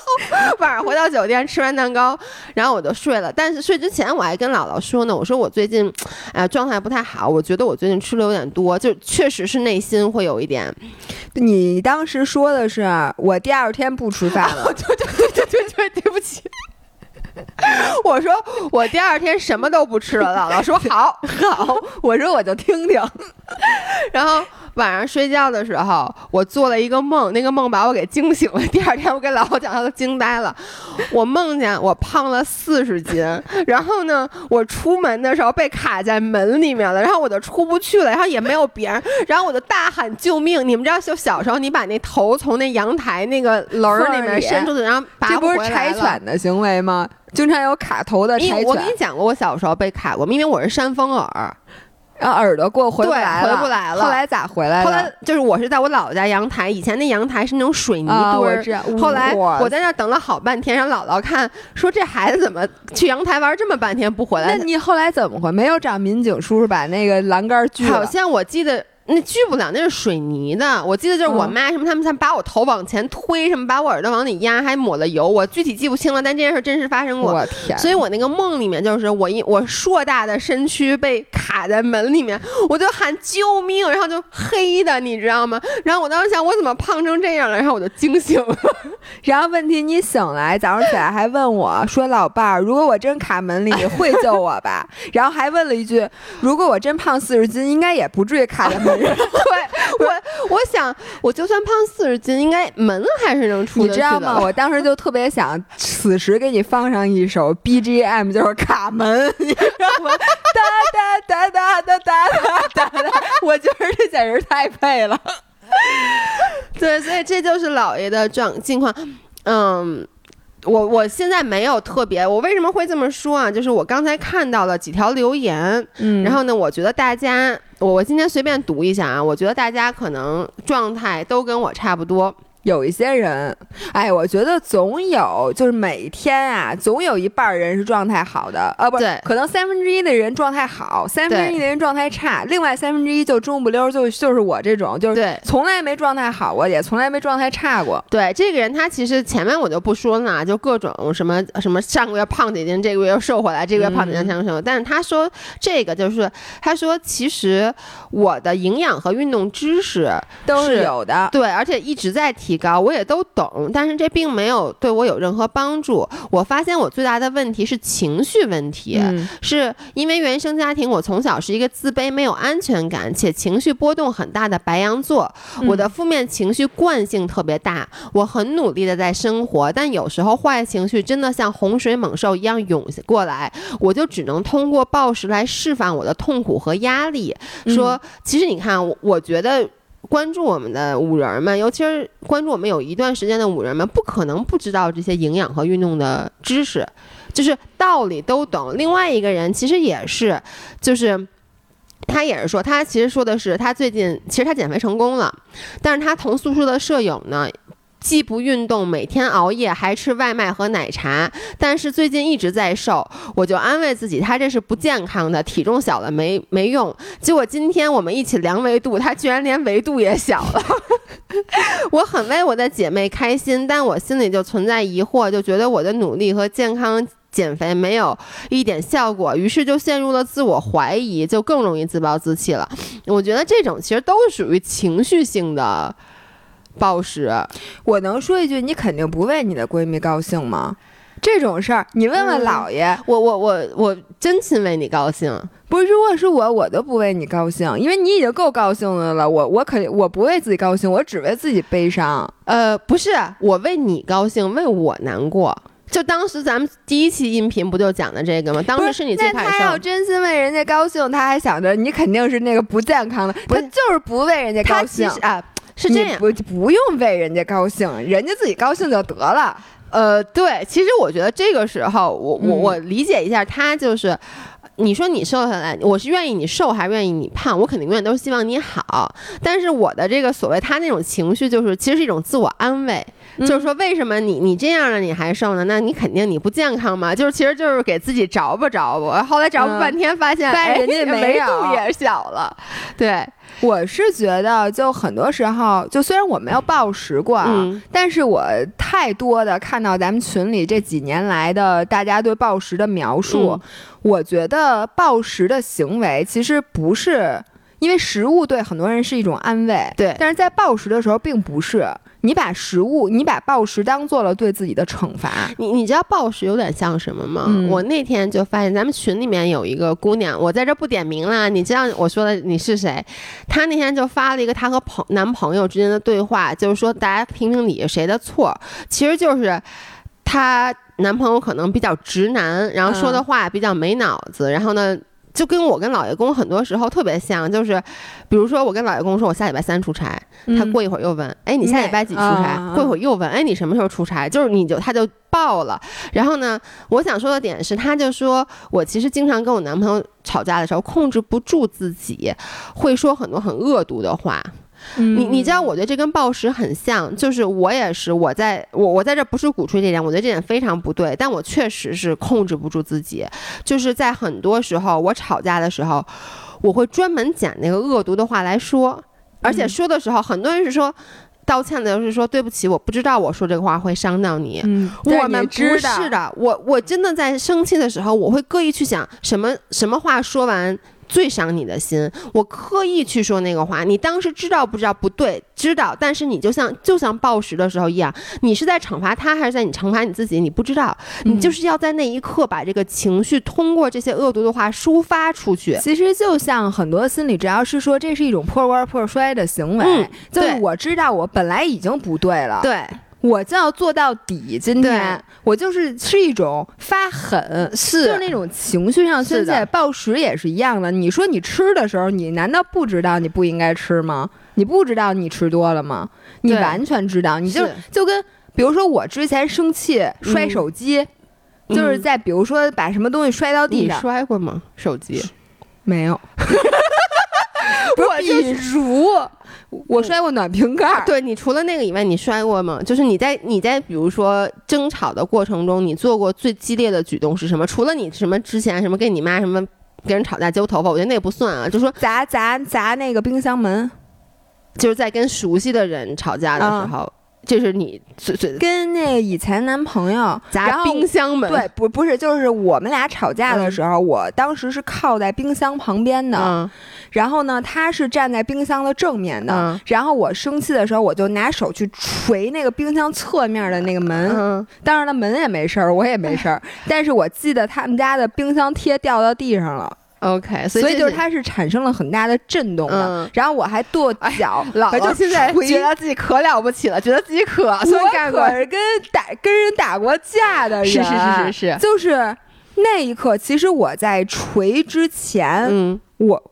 晚上回到酒店吃完蛋糕，然后我就睡了。但是睡之前我还跟姥姥说呢，我说我最近哎状态不太好，我觉得我最近吃的有点多，就确实是内心会有一点。你当时说的是我第二天不吃饭了，对对对对对对，对不起。我说我第二天什么都不吃了，姥姥说好好，我说我就听听，然后。晚上睡觉的时候，我做了一个梦，那个梦把我给惊醒了。第二天我给姥姥讲，她都惊呆了。我梦见我胖了四十斤，然后呢，我出门的时候被卡在门里面了，然后我就出不去了，然后也没有别人，然后我就大喊救命！你们知道，就小时候你把那头从那阳台那个轮里面伸出去，然后拔不回来这不是柴犬的行为吗？经常有卡头的柴犬。我跟你讲过，我小时候被卡过，因为我是山峰耳。然后耳朵过回不来了，回不来了。后来咋回来的后来就是我是在我姥姥家阳台，以前那阳台是那种水泥墩儿。后来我在那等了好半天，让姥姥看，说这孩子怎么去阳台玩这么半天不回来？那你后来怎么回？没有找民警叔叔把那个栏杆锯了？好像我记得。那锯不了，那是水泥的。我记得就是我妈什么，他们才把我头往前推，什么把我耳朵往里压，还抹了油。我具体记不清了，但这件事真实发生过。我天！所以我那个梦里面就是我一我硕大的身躯被卡在门里面，我就喊救命，然后就黑的，你知道吗？然后我当时想，我怎么胖成这样了？然后我就惊醒了。然后问题你醒来，早上起来还问我说：“老伴儿，如果我真卡门里，你会救我吧？” 然后还问了一句：“如果我真胖四十斤，应该也不至于卡在门。” 对我，我想，我就算胖四十斤，应该门还是能出你知道吗？我当时就特别想，此时给你放上一首 BGM，就是卡门，你知道吗？哒哒哒哒哒哒哒哒，我觉得这简直太配了。对，所以这就是老爷的状境况。嗯。我我现在没有特别，我为什么会这么说啊？就是我刚才看到了几条留言，嗯，然后呢，我觉得大家，我我今天随便读一下啊，我觉得大家可能状态都跟我差不多。有一些人，哎，我觉得总有，就是每天啊，总有一半人是状态好的，啊，不是，可能三分之一的人状态好，三分之一的人状态差，另外三分之一就中不溜，就就是我这种，就是从来没状态好过，也从来没状态差过。对，这个人他其实前面我就不说了，就各种什么什么上个月胖几斤，这个月又瘦回来，这个月胖几斤，上个月但是他说这个就是，他说其实我的营养和运动知识都是有的，对，而且一直在提。提高，我也都懂，但是这并没有对我有任何帮助。我发现我最大的问题是情绪问题，嗯是因为原生家庭，我从小是一个自卑、没有安全感且情绪波动很大的白羊座，我的负面情绪惯性特别大。我很努力的在生活，但有时候坏情绪真的像洪水猛兽一样涌过来，我就只能通过暴食来释放我的痛苦和压力。说，其实你看，我我觉得。关注我们的五人儿们，尤其是关注我们有一段时间的五人们，不可能不知道这些营养和运动的知识，就是道理都懂。另外一个人其实也是，就是他也是说，他其实说的是他最近其实他减肥成功了，但是他同宿舍的舍友呢。既不运动，每天熬夜，还吃外卖和奶茶，但是最近一直在瘦，我就安慰自己，他这是不健康的，体重小了没没用。结果今天我们一起量维度，他居然连维度也小了。我很为我的姐妹开心，但我心里就存在疑惑，就觉得我的努力和健康减肥没有一点效果，于是就陷入了自我怀疑，就更容易自暴自弃了。我觉得这种其实都属于情绪性的暴食。我能说一句，你肯定不为你的闺蜜高兴吗？这种事儿，你问问嗯姥爷。我我我我真心为你高兴。不是，如果是我，我都不为你高兴，因为你已经够高兴的了。我我肯我不为自己高兴，我只为自己悲伤。呃，不是，我为你高兴，为我难过。就当时咱们第一期音频不就讲的这个吗？当时是你最那开他要真心为人家高兴，他还想着你肯定是那个不健康的，他就是不为人家高兴。啊是这样，你不不用为人家高兴，人家自己高兴就得了。呃，对，其实我觉得这个时候，我我嗯我理解一下，他就是。你说你瘦下来，我是愿意你瘦，还是愿意你胖？我肯定永远都是希望你好。但是我的这个所谓他那种情绪，就是其实是一种自我安慰，嗯就是说为什么你你这样了你还瘦呢？那你肯定你不健康嘛。就是其实就是给自己找吧找吧。后来找半天，发现哎人家没维有度也小了。对，我是觉得，就很多时候，就虽然我没有暴食过啊，嗯但是我太多的看到咱们群里这几年来的大家对暴食的描述，嗯我觉得暴食的行为其实不是。因为食物对很多人是一种安慰，对但是在暴食的时候并不是。你把食物，你把暴食当做了对自己的惩罚，你你知道暴食有点像什么吗？嗯我那天就发现咱们群里面有一个姑娘，我在这不点名啦，你知道我说的你是谁？她那天就发了一个她和朋男朋友之间的对话，就是说大家评评理谁的错，其实就是她男朋友可能比较直男，然后说的话比较没脑子，然后呢。就跟我跟老爷公很多时候特别像，就是，比如说我跟老爷公说我下礼拜三出差，他过一会儿又问，哎，你下礼拜几出差？嗯过一会儿又问，哎，你什么时候出差？就是你就他就爆了。然后呢，我想说的点是，他就说我其实经常跟我男朋友吵架的时候，控制不住自己，会说很多很恶毒的话。你你知道，我觉得这跟暴食很像，就是我也是，我在我我在这不是鼓吹这点，我觉得这点非常不对，但我确实是控制不住自己，就是在很多时候我吵架的时候，我会专门捡那个恶毒的话来说，而且说的时候，很多人是说。道歉的就是说对不起，我不知道我说这个话会伤到你。嗯，我们不是的，我我真的在生气的时候，我会刻意去想什么什么话说完最伤你的心，我刻意去说那个话。你当时知道不知道？不对，知道，但是你就像就像暴食的时候一样，你是在惩罚他，还是在你惩罚你自己？你不知道，嗯你就是要在那一刻把这个情绪通过这些恶毒的话抒发出去。其实就像很多心理治疗师说，这是一种破罐破摔的行为，嗯就是我知道我本来已经不对了，对，我就要做到底。今天我就是是一种发狠，是就是那种情绪上宣泄。暴食也是一样的，你说你吃的时候，你难道不知道你不应该吃吗？你不知道你吃多了吗？你完全知道，你就就跟比如说我之前生气摔嗯手机。就是嗯在比如说把什么东西摔到地你上，摔过吗？手机？没有，不是比如我摔过暖瓶盖儿，对你除了那个以外，你摔过吗？就是你在你在比如说争吵的过程中，你做过最激烈的举动是什么？除了你什么之前什么跟你妈什么跟人吵架揪头发，我觉得那也不算啊。就说砸砸砸那个冰箱门，就是在跟熟悉的人吵架的时候，这是你跟那个以前男朋友，砸冰箱门，对，不不是，就是我们俩吵架的时候，我当时是靠在冰箱旁边的，嗯。然后呢，他是站在冰箱的正面的，嗯。然后我生气的时候，我就拿手去捶那个冰箱侧面的那个门，嗯，当然了，门也没事儿，我也没事儿，但是我记得他们家的冰箱贴掉到地上了，OK，所以所以就是它是产生了很大的震动的，嗯。然后我还跺脚，姥姥就现在捶觉得自己可了不起了，觉得自己可我算干过可，是跟打跟人打过架的人，是是是是是，就是那一刻，其实我在锤之前，嗯。我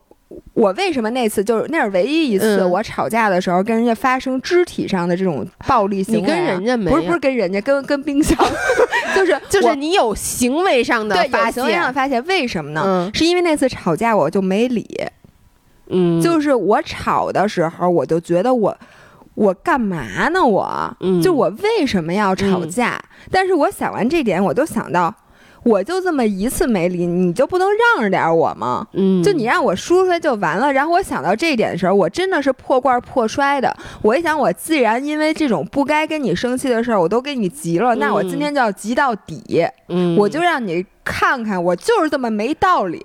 我为什么那次就是那是唯一一次嗯我吵架的时候跟人家发生肢体上的这种暴力行为、啊，你跟人家没不是不是跟人家跟跟冰箱，就是 就是你有行为上的对发有行为上的，发现，为什么呢？嗯是因为那次吵架我就没理，嗯，就是我吵的时候我就觉得我。我干嘛呢？我，嗯就我为什么要吵架？但是我想完这点，我都想到，我就这么一次没理，你就不能让着点我吗？嗯，就你让我说出来就完了。然后我想到这一点的时候，我真的是破罐破摔的。我一想，我既然因为这种不该跟你生气的事儿，我都跟你急了，那我今天就要急到底，嗯，我就让你看看，我就是这么没道理。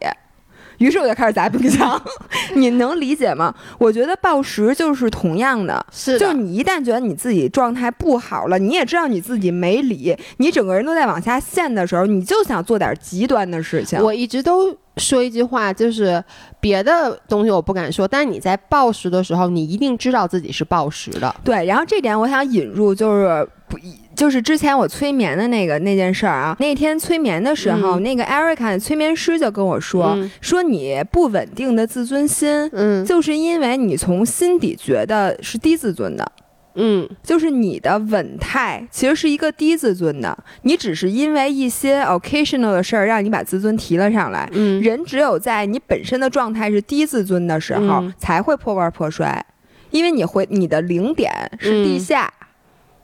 于是我就开始砸冰箱，你能理解吗？我觉得暴食就是同样的，是的就你一旦觉得你自己状态不好了，你也知道你自己没理，你整个人都在往下陷的时候，你就想做点极端的事情。我一直都说一句话，就是别的东西我不敢说，但是你在暴食的时候，你一定知道自己是暴食的。对，然后这点我想引入，就是不，就是之前我催眠的那个那件事儿啊。那天催眠的时候，嗯那个 Erica 的催眠师就跟我说，嗯说你不稳定的自尊心，嗯就是因为你从心底觉得是低自尊的。嗯就是你的稳态其实是一个低自尊的，你只是因为一些 occasional 的事儿让你把自尊提了上来。嗯，人只有在你本身的状态是低自尊的时候，嗯才会破罐破摔，因为你会你的零点是地下，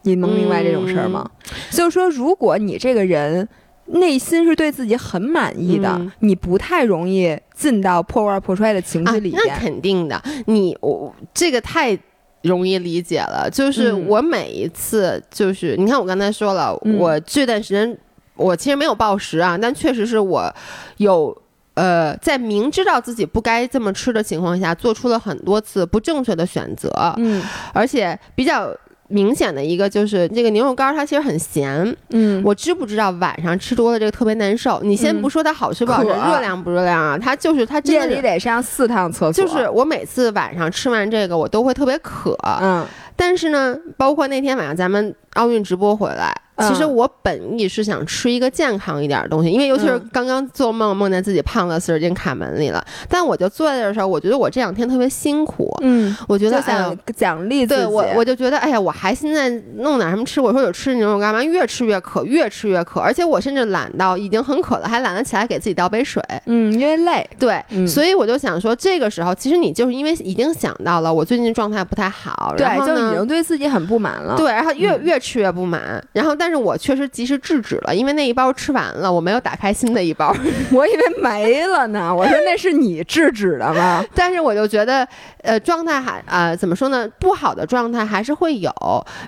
你能明白这种事儿吗？嗯就是说，如果你这个人内心是对自己很满意的，嗯你不太容易进到破罐破摔的情啊绪里，边。那肯定的，你我这个太。容易理解了，就是嗯。我每一次，就是、你看我刚才说了，嗯。我这段时间我其实没有暴食啊，但确实是我有呃，在明知道自己不该这么吃的情况下，做出了很多次不正确的选择，嗯。而且比较明显的一个就是这个牛肉干儿它其实很咸，嗯，我知不知道晚上吃多了这个特别难受？你先嗯不说它好吃不好吃，渴热量不热量啊，它就是它真夜里。得上四趟厕所，就是我每次晚上吃完这个，我都会特别渴。嗯但是呢，包括那天晚上咱们奥运直播回来，嗯其实我本意是想吃一个健康一点的东西，因为尤其是嗯刚刚做梦梦见自己胖到四十斤卡门里了。但我就坐在这儿的时候，我觉得我这两天特别辛苦，嗯，我觉得想奖励自己。对我，我就觉得，哎呀，我还现在弄点什么吃？我说有吃牛肉干嘛？越吃越渴，越吃越渴，而且我甚至懒到已经很渴了，还懒得起来给自己倒杯水。嗯，因为累，对，嗯所以我就想说，这个时候其实你就是因为已经想到了我最近状态不太好，然对，后就已经对自己很不满了。对，然后越嗯越吃越不满，然后但是我确实及时制止了，因为那一包吃完了，我没有打开新的一包，我以为没了呢，我说那是你制止的吗？但是我就觉得，呃，状态还呃怎么说呢，不好的状态还是会有。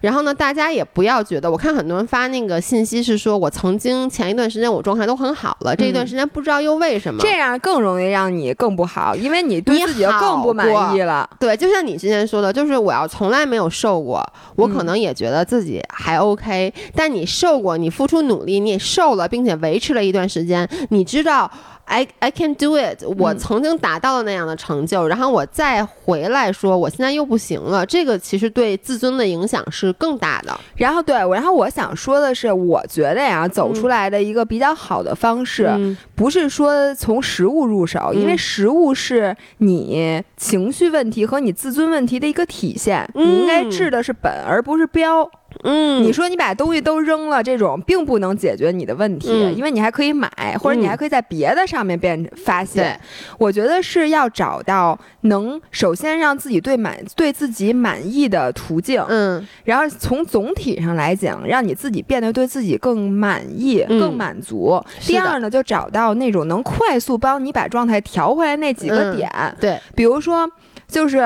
然后呢，大家也不要觉得，我看很多人发那个信息是说我曾经前一段时间我状态都很好了，这一段时间不知道又为什么。这样更容易让你更不好，因为你对自己更不满意了。对，就像你之前说的，就是我要从来没有瘦过，我可嗯能也觉得自己还 OK、但你瘦过，你付出努力，你也瘦了，并且维持了一段时间，你知道。I I can do it，我嗯曾经达到了那样的成就，然后我再回来说我现在又不行了，这个其实对自尊的影响是更大的。然后对我，然后我想说的是，我觉得呀，走出来的一个比较好的方式，嗯不是说从食物入手，因为嗯食物是你情绪问题和你自尊问题的一个体现，你应该嗯治的是本，而不是标。嗯。你说你把东西都扔了，这种并不能解决你的问题，嗯。因为你还可以买，或者你嗯还可以在别的上面变发现。对。我觉得是要找到能首先让自己对满对自己满意的途径，嗯。然后从总体上来讲，让你自己变得对自己更满意、嗯。更满足。第二呢，就找到那种能快速帮你把状态调回来那几个嗯。点，对，比如说就是。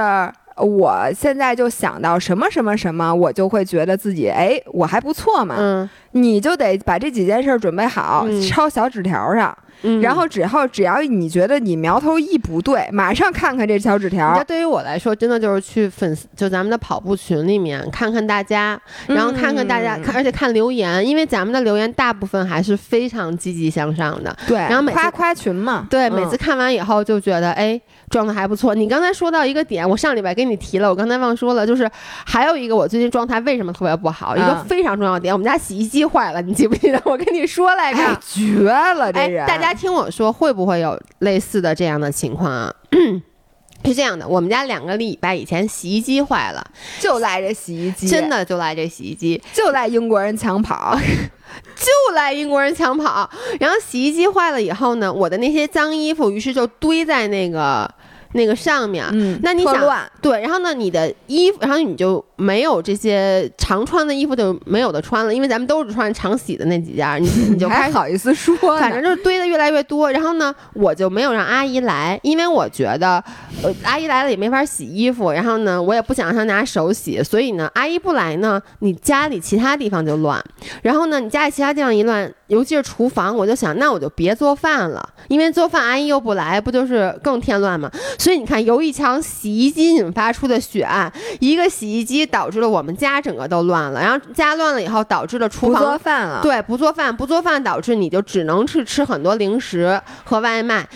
我现在就想到什么什么什么，我就会觉得自己哎，我还不错嘛。你就得把这几件事儿准备好，嗯。抄小纸条上，嗯，然后只后只要你觉得你苗头一不对，马上看看这小纸条那，对于我来说，真的就是去粉丝，就咱们的跑步群里面看看大家，然后看看大家，嗯看而且看留言，因为咱们的留言大部分还是非常积极向上的。对，然后每次夸夸群嘛，对，嗯。每次看完以后就觉得，哎，状态还不错。你刚才说到一个点，我上礼拜跟你提了，我刚才忘说了，就是还有一个我最近状态为什么特别不好，一个啊非常重要的点，我们家洗衣机坏了，你记不记得 我跟你说来着？哎，绝了，这哎人，，大家听我说，会不会有类似的这样的情况啊？是这样的，我们家两个礼拜以前洗衣机坏了，就赖这洗衣机，真的就赖这洗衣机，就赖英国人抢跑，就赖英国人抢跑。然后洗衣机坏了以后呢，我的那些脏衣服于是就堆在那个那个上面。嗯那你想，对，然后呢，你的衣服，然后你就没有这些常穿的衣服就没有的穿了，因为咱们都是穿常洗的那几件，你你就开始 还好意思说，反正就是堆的越来越多。然后呢，我就没有让阿姨来，因为我觉得，呃，阿姨来了也没法洗衣服。然后呢，我也不想让她拿手洗，所以呢，阿姨不来呢，你家里其他地方就乱。然后呢，你家里其他地方一乱，尤其是厨房，我就想，那我就别做饭了，因为做饭阿姨又不来，不就是更添乱吗？所以你看，由一墙洗衣机引发出的血案，一个洗衣机导致了我们家整个都乱了，然后家乱了以后，导致了厨不房做饭了，对，不做饭，不做饭导致你就只能去吃很多零食和外卖。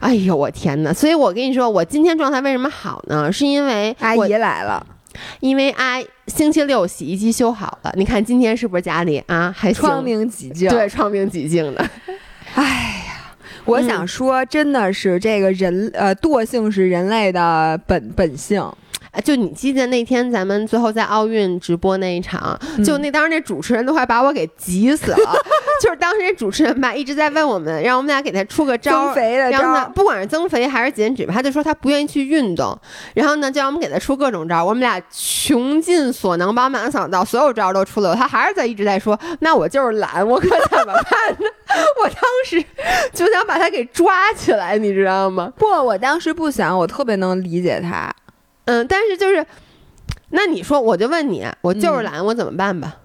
哎呦，我天哪！所以我跟你说，我今天状态为什么好呢？是因为阿姨来了，因为阿星期六洗衣机修好了。你看今天是不是家里啊还窗明几净，对，窗明几净的。哎呀，我想说，真的是这个人呃，惰性是人类的本本性。哎就你记得那天咱们最后在奥运直播那一场，嗯就那当时那主持人都快把我给急死了。就是当时那主持人吧一直在问我们，让我们俩给他出个招儿增肥的然后呢，不管是增肥还是减脂吧，他就说他不愿意去运动，然后呢，就让我们给他出各种招儿。我们俩穷尽所能，把我们俩想到所有招儿都出了，他还是在一直在说，那我就是懒，我可怎么办呢？我当时就想把他给抓起来，你知道吗？不，我当时不想，我特别能理解他。嗯，但是就是，那你说，我就问你，我就是嗯懒，我怎么办吧？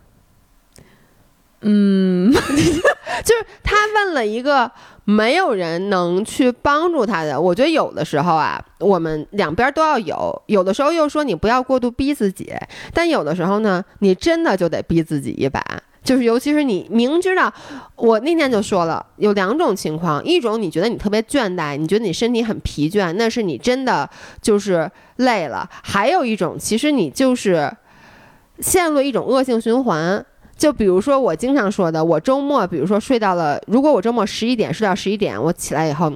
嗯，就是他问了一个没有人能去帮助他的，我觉得有的时候啊，我们两边都要有，有的时候又说你不要过度逼自己，但有的时候呢，你真的就得逼自己一把。就是，尤其是你明知道，我那天就说了，有两种情况，一种你觉得你特别倦怠，你觉得你身体很疲倦，那是你真的就是累了；还有一种，其实你就是陷入一种恶性循环。就比如说我经常说的，我周末比如说睡到了，如果我周末十一点睡到十一点，我起来以后。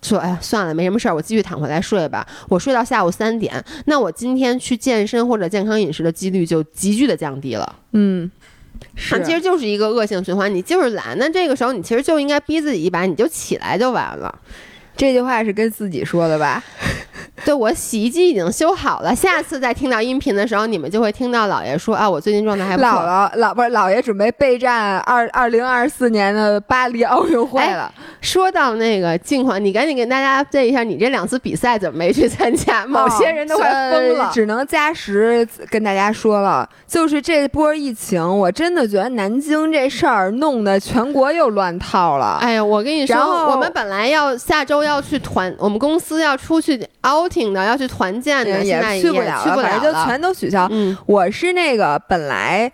说哎呀，算了，没什么事儿，我继续躺回来睡吧。我睡到下午三点，那我今天去健身或者健康饮食的几率就急剧的降低了。嗯，其实就是一个恶性循环，你就是懒，那这个时候你其实就应该逼自己一把，你就起来就完了。这句话是跟自己说的吧？对我洗衣机已经修好了，下次再听到音频的时候，你们就会听到姥爷说啊，我最近状态还不错。姥姥老不是姥爷准备备战二二零二四年的巴黎奥运会了。说到那个近况，你赶紧给大家 update 一下，你这两次比赛怎么没去参加？某些人都快疯了呃。只能加时跟大家说了，就是这波疫情，我真的觉得南京这事儿弄得全国又乱套了。哎呀，我跟你说，我们本来要下周要去团，我们公司要出去 outing 的，要去团建的，现在也去不了去不反正就全都取消。嗯，我是那个本来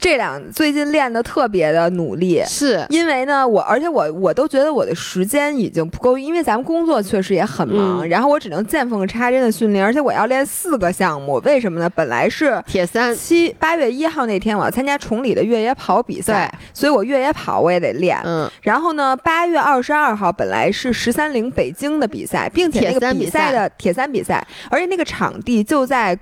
这两最近练的特别的努力。是。因为呢，我而且我我都觉得我的时间已经不够，因为咱们工作确实也很忙，嗯。然后我只能见缝插针的训练，而且我要练四个项目，为什么呢？本来是铁三，七八月一号那天我要参加崇礼的越野跑比赛，所以我越野跑我也得练。嗯，然后呢，八月二十二号本来是十三陵北京的比赛，并且那个比赛的铁三比赛，而且那个场地就在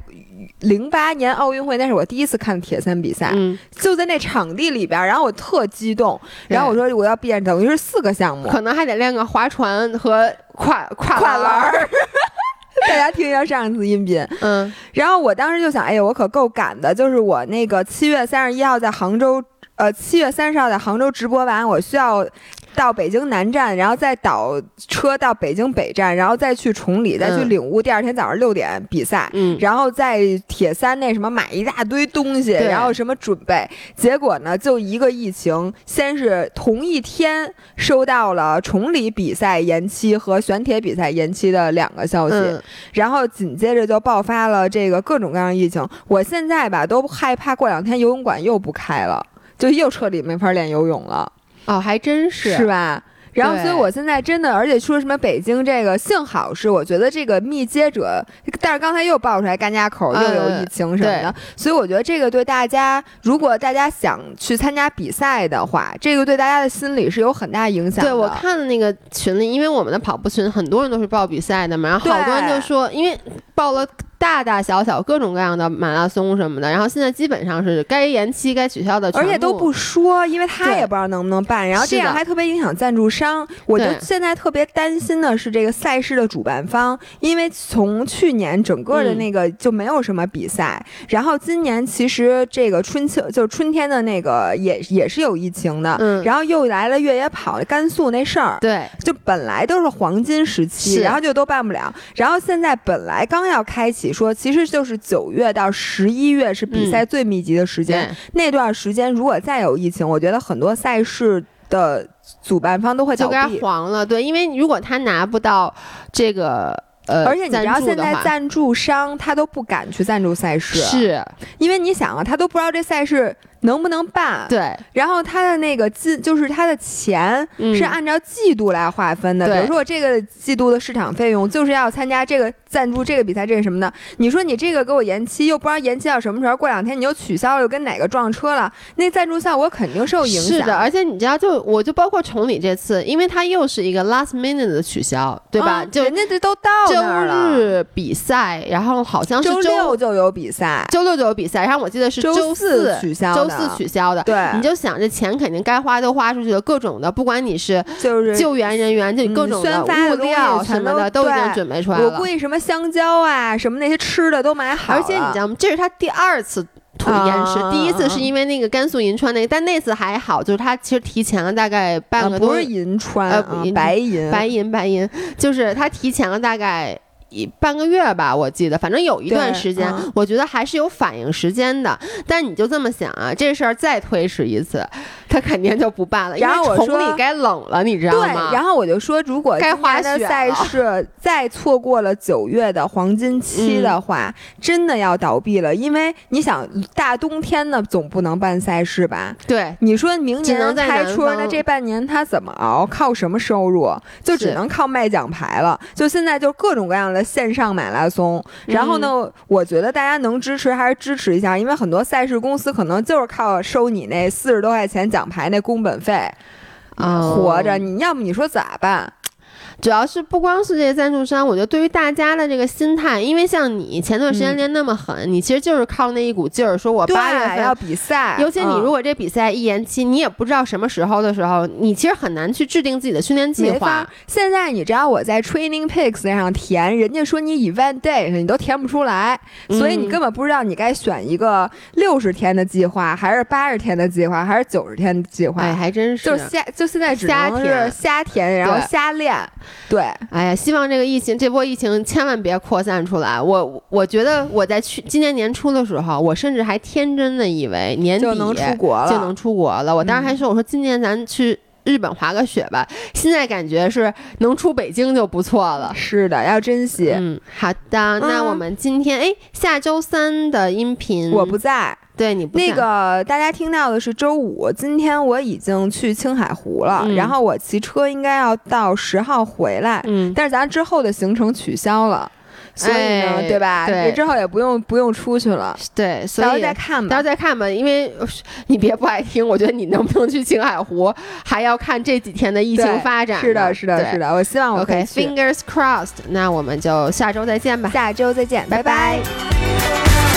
零八年奥运会，那是我第一次看铁三比赛，嗯，就在那场地里边儿，然后我特激动，然后我说我要变，等于是四个项目，可能还得练个划船和跨跨跨栏。大家听一下上一次音频，嗯，然后我当时就想，哎呀，我可够赶的，就是我那个七月三十一号在杭州，呃，七月三十号在杭州直播完，我需要到北京南站，然后再倒车到北京北站，然后再去崇礼，再去嗯领悟。第二天早上六点比赛，嗯，然后在铁三那什么买一大堆东西，然后什么准备，结果呢就一个疫情，先是同一天收到了崇礼比赛延期和选铁比赛延期的两个消息，嗯，然后紧接着就爆发了这个各种各样的疫情。我现在吧都害怕过两天游泳馆又不开了，就又彻底没法练游泳了，哦，还真是，是吧？然后，所以我现在真的，而且说什么北京这个，幸好是我觉得这个密接者，但是刚才又爆出来甘家口又有疫情什么的，所以我觉得这个对大家，如果大家想去参加比赛的话，这个对大家的心理是有很大影响的。对我看的那个群里，因为我们的跑步群很多人都是报比赛的嘛，然后好多人就说，因为报了大大小小各种各样的马拉松什么的，然后现在基本上是该延期、该取消的，而且都不说，因为他也不知道能不能办，然后这样还特别影响赞助商。我就现在特别担心的是这个赛事的主办方，因为从去年整个的那个就没有什么比赛，嗯、然后今年其实这个春秋就是春天的那个也也是有疫情的，嗯，然后又来了越野跑甘肃那事儿，对，就本来都是黄金时期，然后就都办不了，然后现在本来刚要开启说，其实就是九月到十一月是比赛最密集的时间，嗯、那段时间如果再有疫情，我觉得很多赛事的主办方都会就该黄了，对，因为如果他拿不到这个呃，而且你知道现在赞助商他都不敢去赞助赛事，是。因为你想啊，他都不知道这赛事。能不能办？对，然后他的那个季就是他的钱是按照季度来划分的。嗯、比如说我这个季度的市场费用就是要参加这个赞助这个比赛，这是什么的？你说你这个给我延期，又不知道延期到什么时候，过两天你又取消了，又跟哪个撞车了？那赞助效果肯定受影响。是的，而且你知道，就我就包括崇礼这次，因为它又是一个 last minute 的取消，对吧？嗯、就人家这都到周日比赛，然后好像是周六就有比赛，周六就有比赛，然后我记得是周四取消，周四取消的。对，你就想这钱肯定该花都花出去了，各种的，不管你是就是救援人员，就各种的物料什么的都已经准备出来了。我估计什么香蕉啊，什么那些吃的都买好了而且你知道吗？这是他第二次。土延迟，啊、第一次是因为那个甘肃银川那个，但那次还好，就是他其实提前了大概半个多，啊、不是银川，呃，啊、白银，白银，白银，就是他提前了大概。一半个月吧，我记得，反正有一段时间，嗯、我觉得还是有反应时间的。但你就这么想啊，这事儿再推迟一次，他肯定就不办了。然后我崇礼该冷了，你知道吗？对，然后我就说，如果该滑的赛事 再错过了九月的黄金期的话，嗯、真的要倒闭了。因为你想，大冬天的总不能办赛事吧？对，你说明年开春，那这半年他怎么熬？靠什么收入？就只能靠卖奖牌了。就现在就各种各样的。线上马拉松，然后呢，嗯、我觉得大家能支持还是支持一下，因为很多赛事公司可能就是靠收你那四十多块钱奖牌那工本费、啊、活着。你要么你说咋办？主要是不光是这些赞助商，我觉得对于大家的这个心态，因为像你前段时间练那么狠，嗯、你其实就是靠那一股劲儿，说我八月份要比赛，尤其你如果这比赛一延期，嗯、你也不知道什么时候的时候，你其实很难去制定自己的训练计划。现在你只要我在 Training Peaks 上填，人家说你 Event Day 你都填不出来，嗯、所以你根本不知道你该选一个六十天的计划，还是八十天的计划，还是九十天的计划。哎，还真是，就瞎，就现在只能是瞎填，然后瞎练。对，哎呀，希望这个疫情这波疫情千万别扩散出来。我我觉得我在去今年年初的时候，我甚至还天真的以为年底就能出国了，就能出国了。我当时还说，我说今年咱去日本滑个雪吧。现在感觉是能出北京就不错了。是的，要珍惜。嗯，好的。那我们今天哎，下周三的音频我不在。对你那个大家听到的是周五，今天我已经去青海湖了，嗯、然后我骑车应该要到十号回来，嗯，但是咱之后的行程取消了，所以呢，哎、对吧？对，之后也不用不用出去了，对，所以到时候再看吧，到时候再看吧，因为你别不爱听，我觉得你能不能去青海湖，还要看这几天的疫情发展。是的，是的，是的，我希望我可以 OK，fingers crossed。那我们就下周再见吧，下周再见，拜拜。拜拜